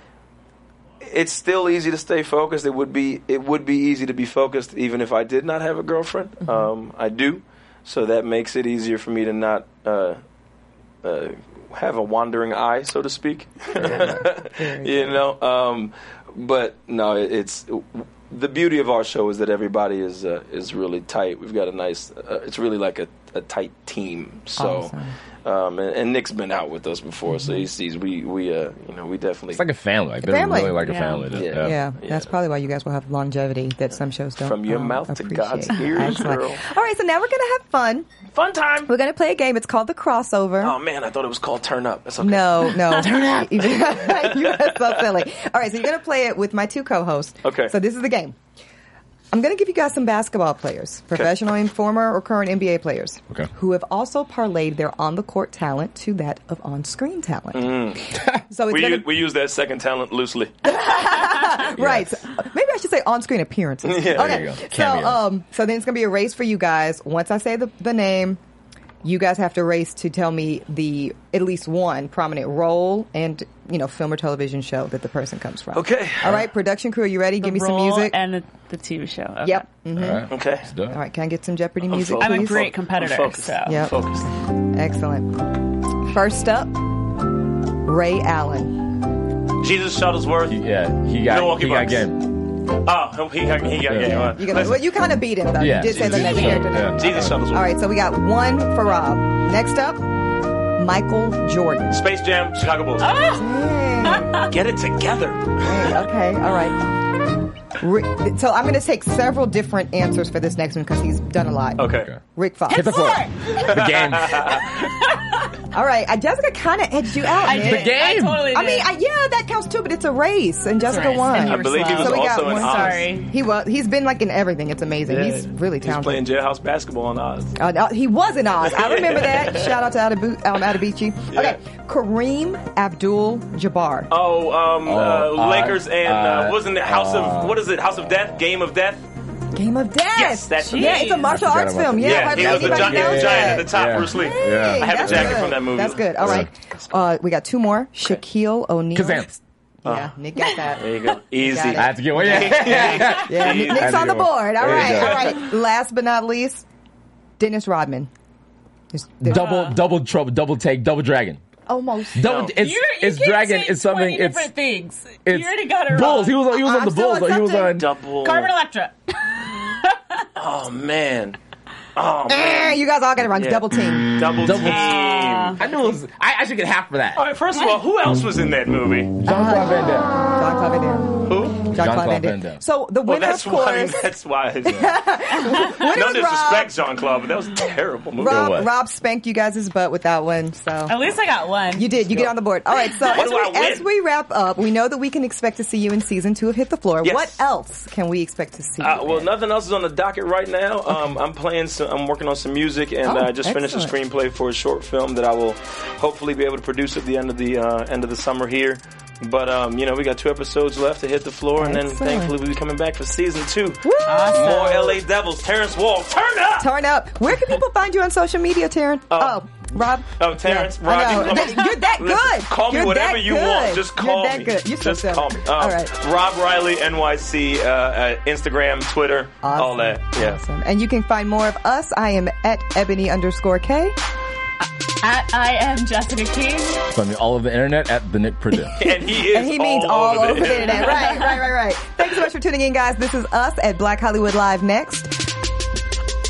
it's still easy to stay focused. It would be it would be easy to be focused even if I did not have a girlfriend. Mm-hmm. Um, I do, so that makes it easier for me to not uh, uh, have a wandering eye, so to speak. you know, um, but no, it's the beauty of our show is that everybody is uh, is really tight. We've got a nice. Uh, it's really like a, a tight team. So. Awesome. Um, and, and Nick's been out with us before, so he sees we we uh you know we definitely It's like a family. Like, they're family. really like a family. Yeah. Yeah. Yeah, Yeah. that's probably why you guys will have longevity that some shows don't. From your um, mouth to appreciate. God's ears, Excellent. girl. All right, so now we're gonna have fun. fun time. We're gonna play a game. It's called the crossover. Oh man, I thought it was called Turn Up. That's okay. No, no. Turn up. you are so silly. All right, so you're going to play it with my two co-hosts. Okay. So this is the game. I'm going to give you guys some basketball players, professional and former or current NBA players, Okay. who have also parlayed their on-the-court talent to that of on-screen talent. so it's We, u- to we use that second talent loosely. right. Maybe I should say on-screen appearances. Yeah, okay. there you go. So, Cameos. um, so then it's going to be a race for you guys. Once I say the, the name, You guys have to race to tell me the at least one prominent role and you know film or television show that the person comes from. Okay. All right, production crew, are you ready? Give me some Role music. and the, the TV show. Okay. Yep. hmm All right. Okay. Let's do it. All right, can I get some Jeopardy music, focused. I'm a please? great I'm competitor. focused. So. Yep. Focused. Excellent. First up, Ray Allen. Jesus Shuttlesworth. Yeah, he got Milwaukee he got Bucks. game. Oh, he got, he got Yeah. game. Uh, You, got listen, well, you kind of beat him though. Yeah, you did say the Jesus next character. yeah. Jesus Shuttlesworth. All right, so we got one for Rob. Next up, Michael Jordan. Space Jam, Chicago Bulls. Dang. Get it together. Dang, okay, all right. Rick, so I'm going to take several different answers for this next one because he's done a lot. Okay. Rick Fox. Hit the floor. the game. All right, uh, Jessica kind of edged you out. I man. did. game. I totally did. I mean, I, yeah, that counts too, but it's a race, and Jessica race, won. and I were believe he was So we got also in one. Oz. Sorry. He was. He's been like in everything. It's amazing. Yeah. He's really talented. He's talented. playing jailhouse basketball on Oz. Uh, no, he was in Oz. I remember that. Shout out to Adabu- um, Adabichi. Okay, Kareem Abdul-Jabbar. Oh, um, Oh, uh, uh, Lakers and uh, uh, wasn't it House uh, of what is it? House of Death, Game of Death. Game of Death. Yes, that's the yeah. It's a martial arts film. Yeah, Yeah, he was the anybody giant, giant at the top, Yeah. Bruce Lee. Hey, I have a jacket good. from that movie. That's good. All right. Uh, we got two more. Shaquille O'Neal. Kazam. Yeah, Nick got that. There you go. Easy. I have to get one. Yeah. Yeah, Easy. Nick's on the There you go. board. All There you right, go. all right. Last but not least, Dennis Rodman. There's- there's double, double trouble, double take, double dragon. Almost. Double. No. It's You, you it's can't dragon. say It's something. 20 It's different things. it's you already got it Bulls. wrong. He was on. He was on I'm the still Bulls. He was accepting. on. Double. Carmen Electra. Oh man. Oh Eh, man. you guys all got it wrong. It's Yeah. double team. Double, Double team. I knew it was. I, I should get half for that. All right. First of all, who else was in that movie? Jean-Claude Van Damme. John Claude Van Damme. Who? John Jean-Claude Claude Van Van Damme. Damme. So the Well, winner, that's of why. course, That's why. winner no disrespect, Rob. Jean Claude, but that was a terrible movie. Rob. Rob spanked you guys' butt with that one. So At least I got one. You did. You get on the board. All right. So as we, as we wrap up, we know that we can expect to see you in season two of Hit the Floor. Yes. What else can we expect to see? Uh, you well, in? nothing else is on the docket right now. Um, I'm playing. Some, I'm working on some music, and Oh, uh, I just finished a screenplay for a short film that I will hopefully be able to produce at the end of the uh, end of the summer here. But um, you know, we got two episodes left to hit the floor, and then thankfully we'll be coming back for season two. Woo! More LA Devils. Terrence Wall, turn up. Turn up. Where can people find you on social media, Taryn? Oh, Rob. Oh, Terrence, Yeah, Rob, You're that Listen, good. Call me You're whatever you good. want. Just call You're that me. good. You're so Just silly. call me. Um, All right. Rob Riley NYC, uh, uh, Instagram, Twitter, all that. Yeah. Awesome. And you can find more of us. I am at eboni underscore K. At I am Jessica King. Find me all over the internet at the Nick Purdue. And he is And he means all, over the internet. Right, right, right, right. Thanks so much for tuning in, guys. This is us at Black Hollywood Live next.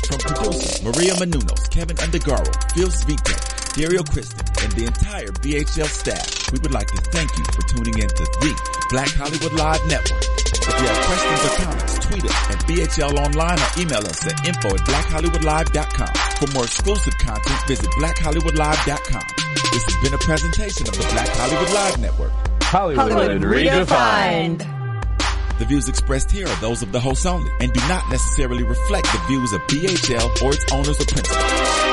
From producers Maria Menounos, Keven Undergaro, Phil Svitek, Dario Kristen, and the entire BHL staff, we would like to thank you for tuning in to the Black Hollywood Live Network. If you have questions or comments, tweet us at BHL Online or email us at info at blackhollywoodlive.com. For more exclusive content, visit blackhollywoodlive.com. This has been a presentation of the Black Hollywood Live Network. Hollywood, Hollywood redefined. redefined. The views expressed here are those of the host only and do not necessarily reflect the views of BHL or its owners or principals.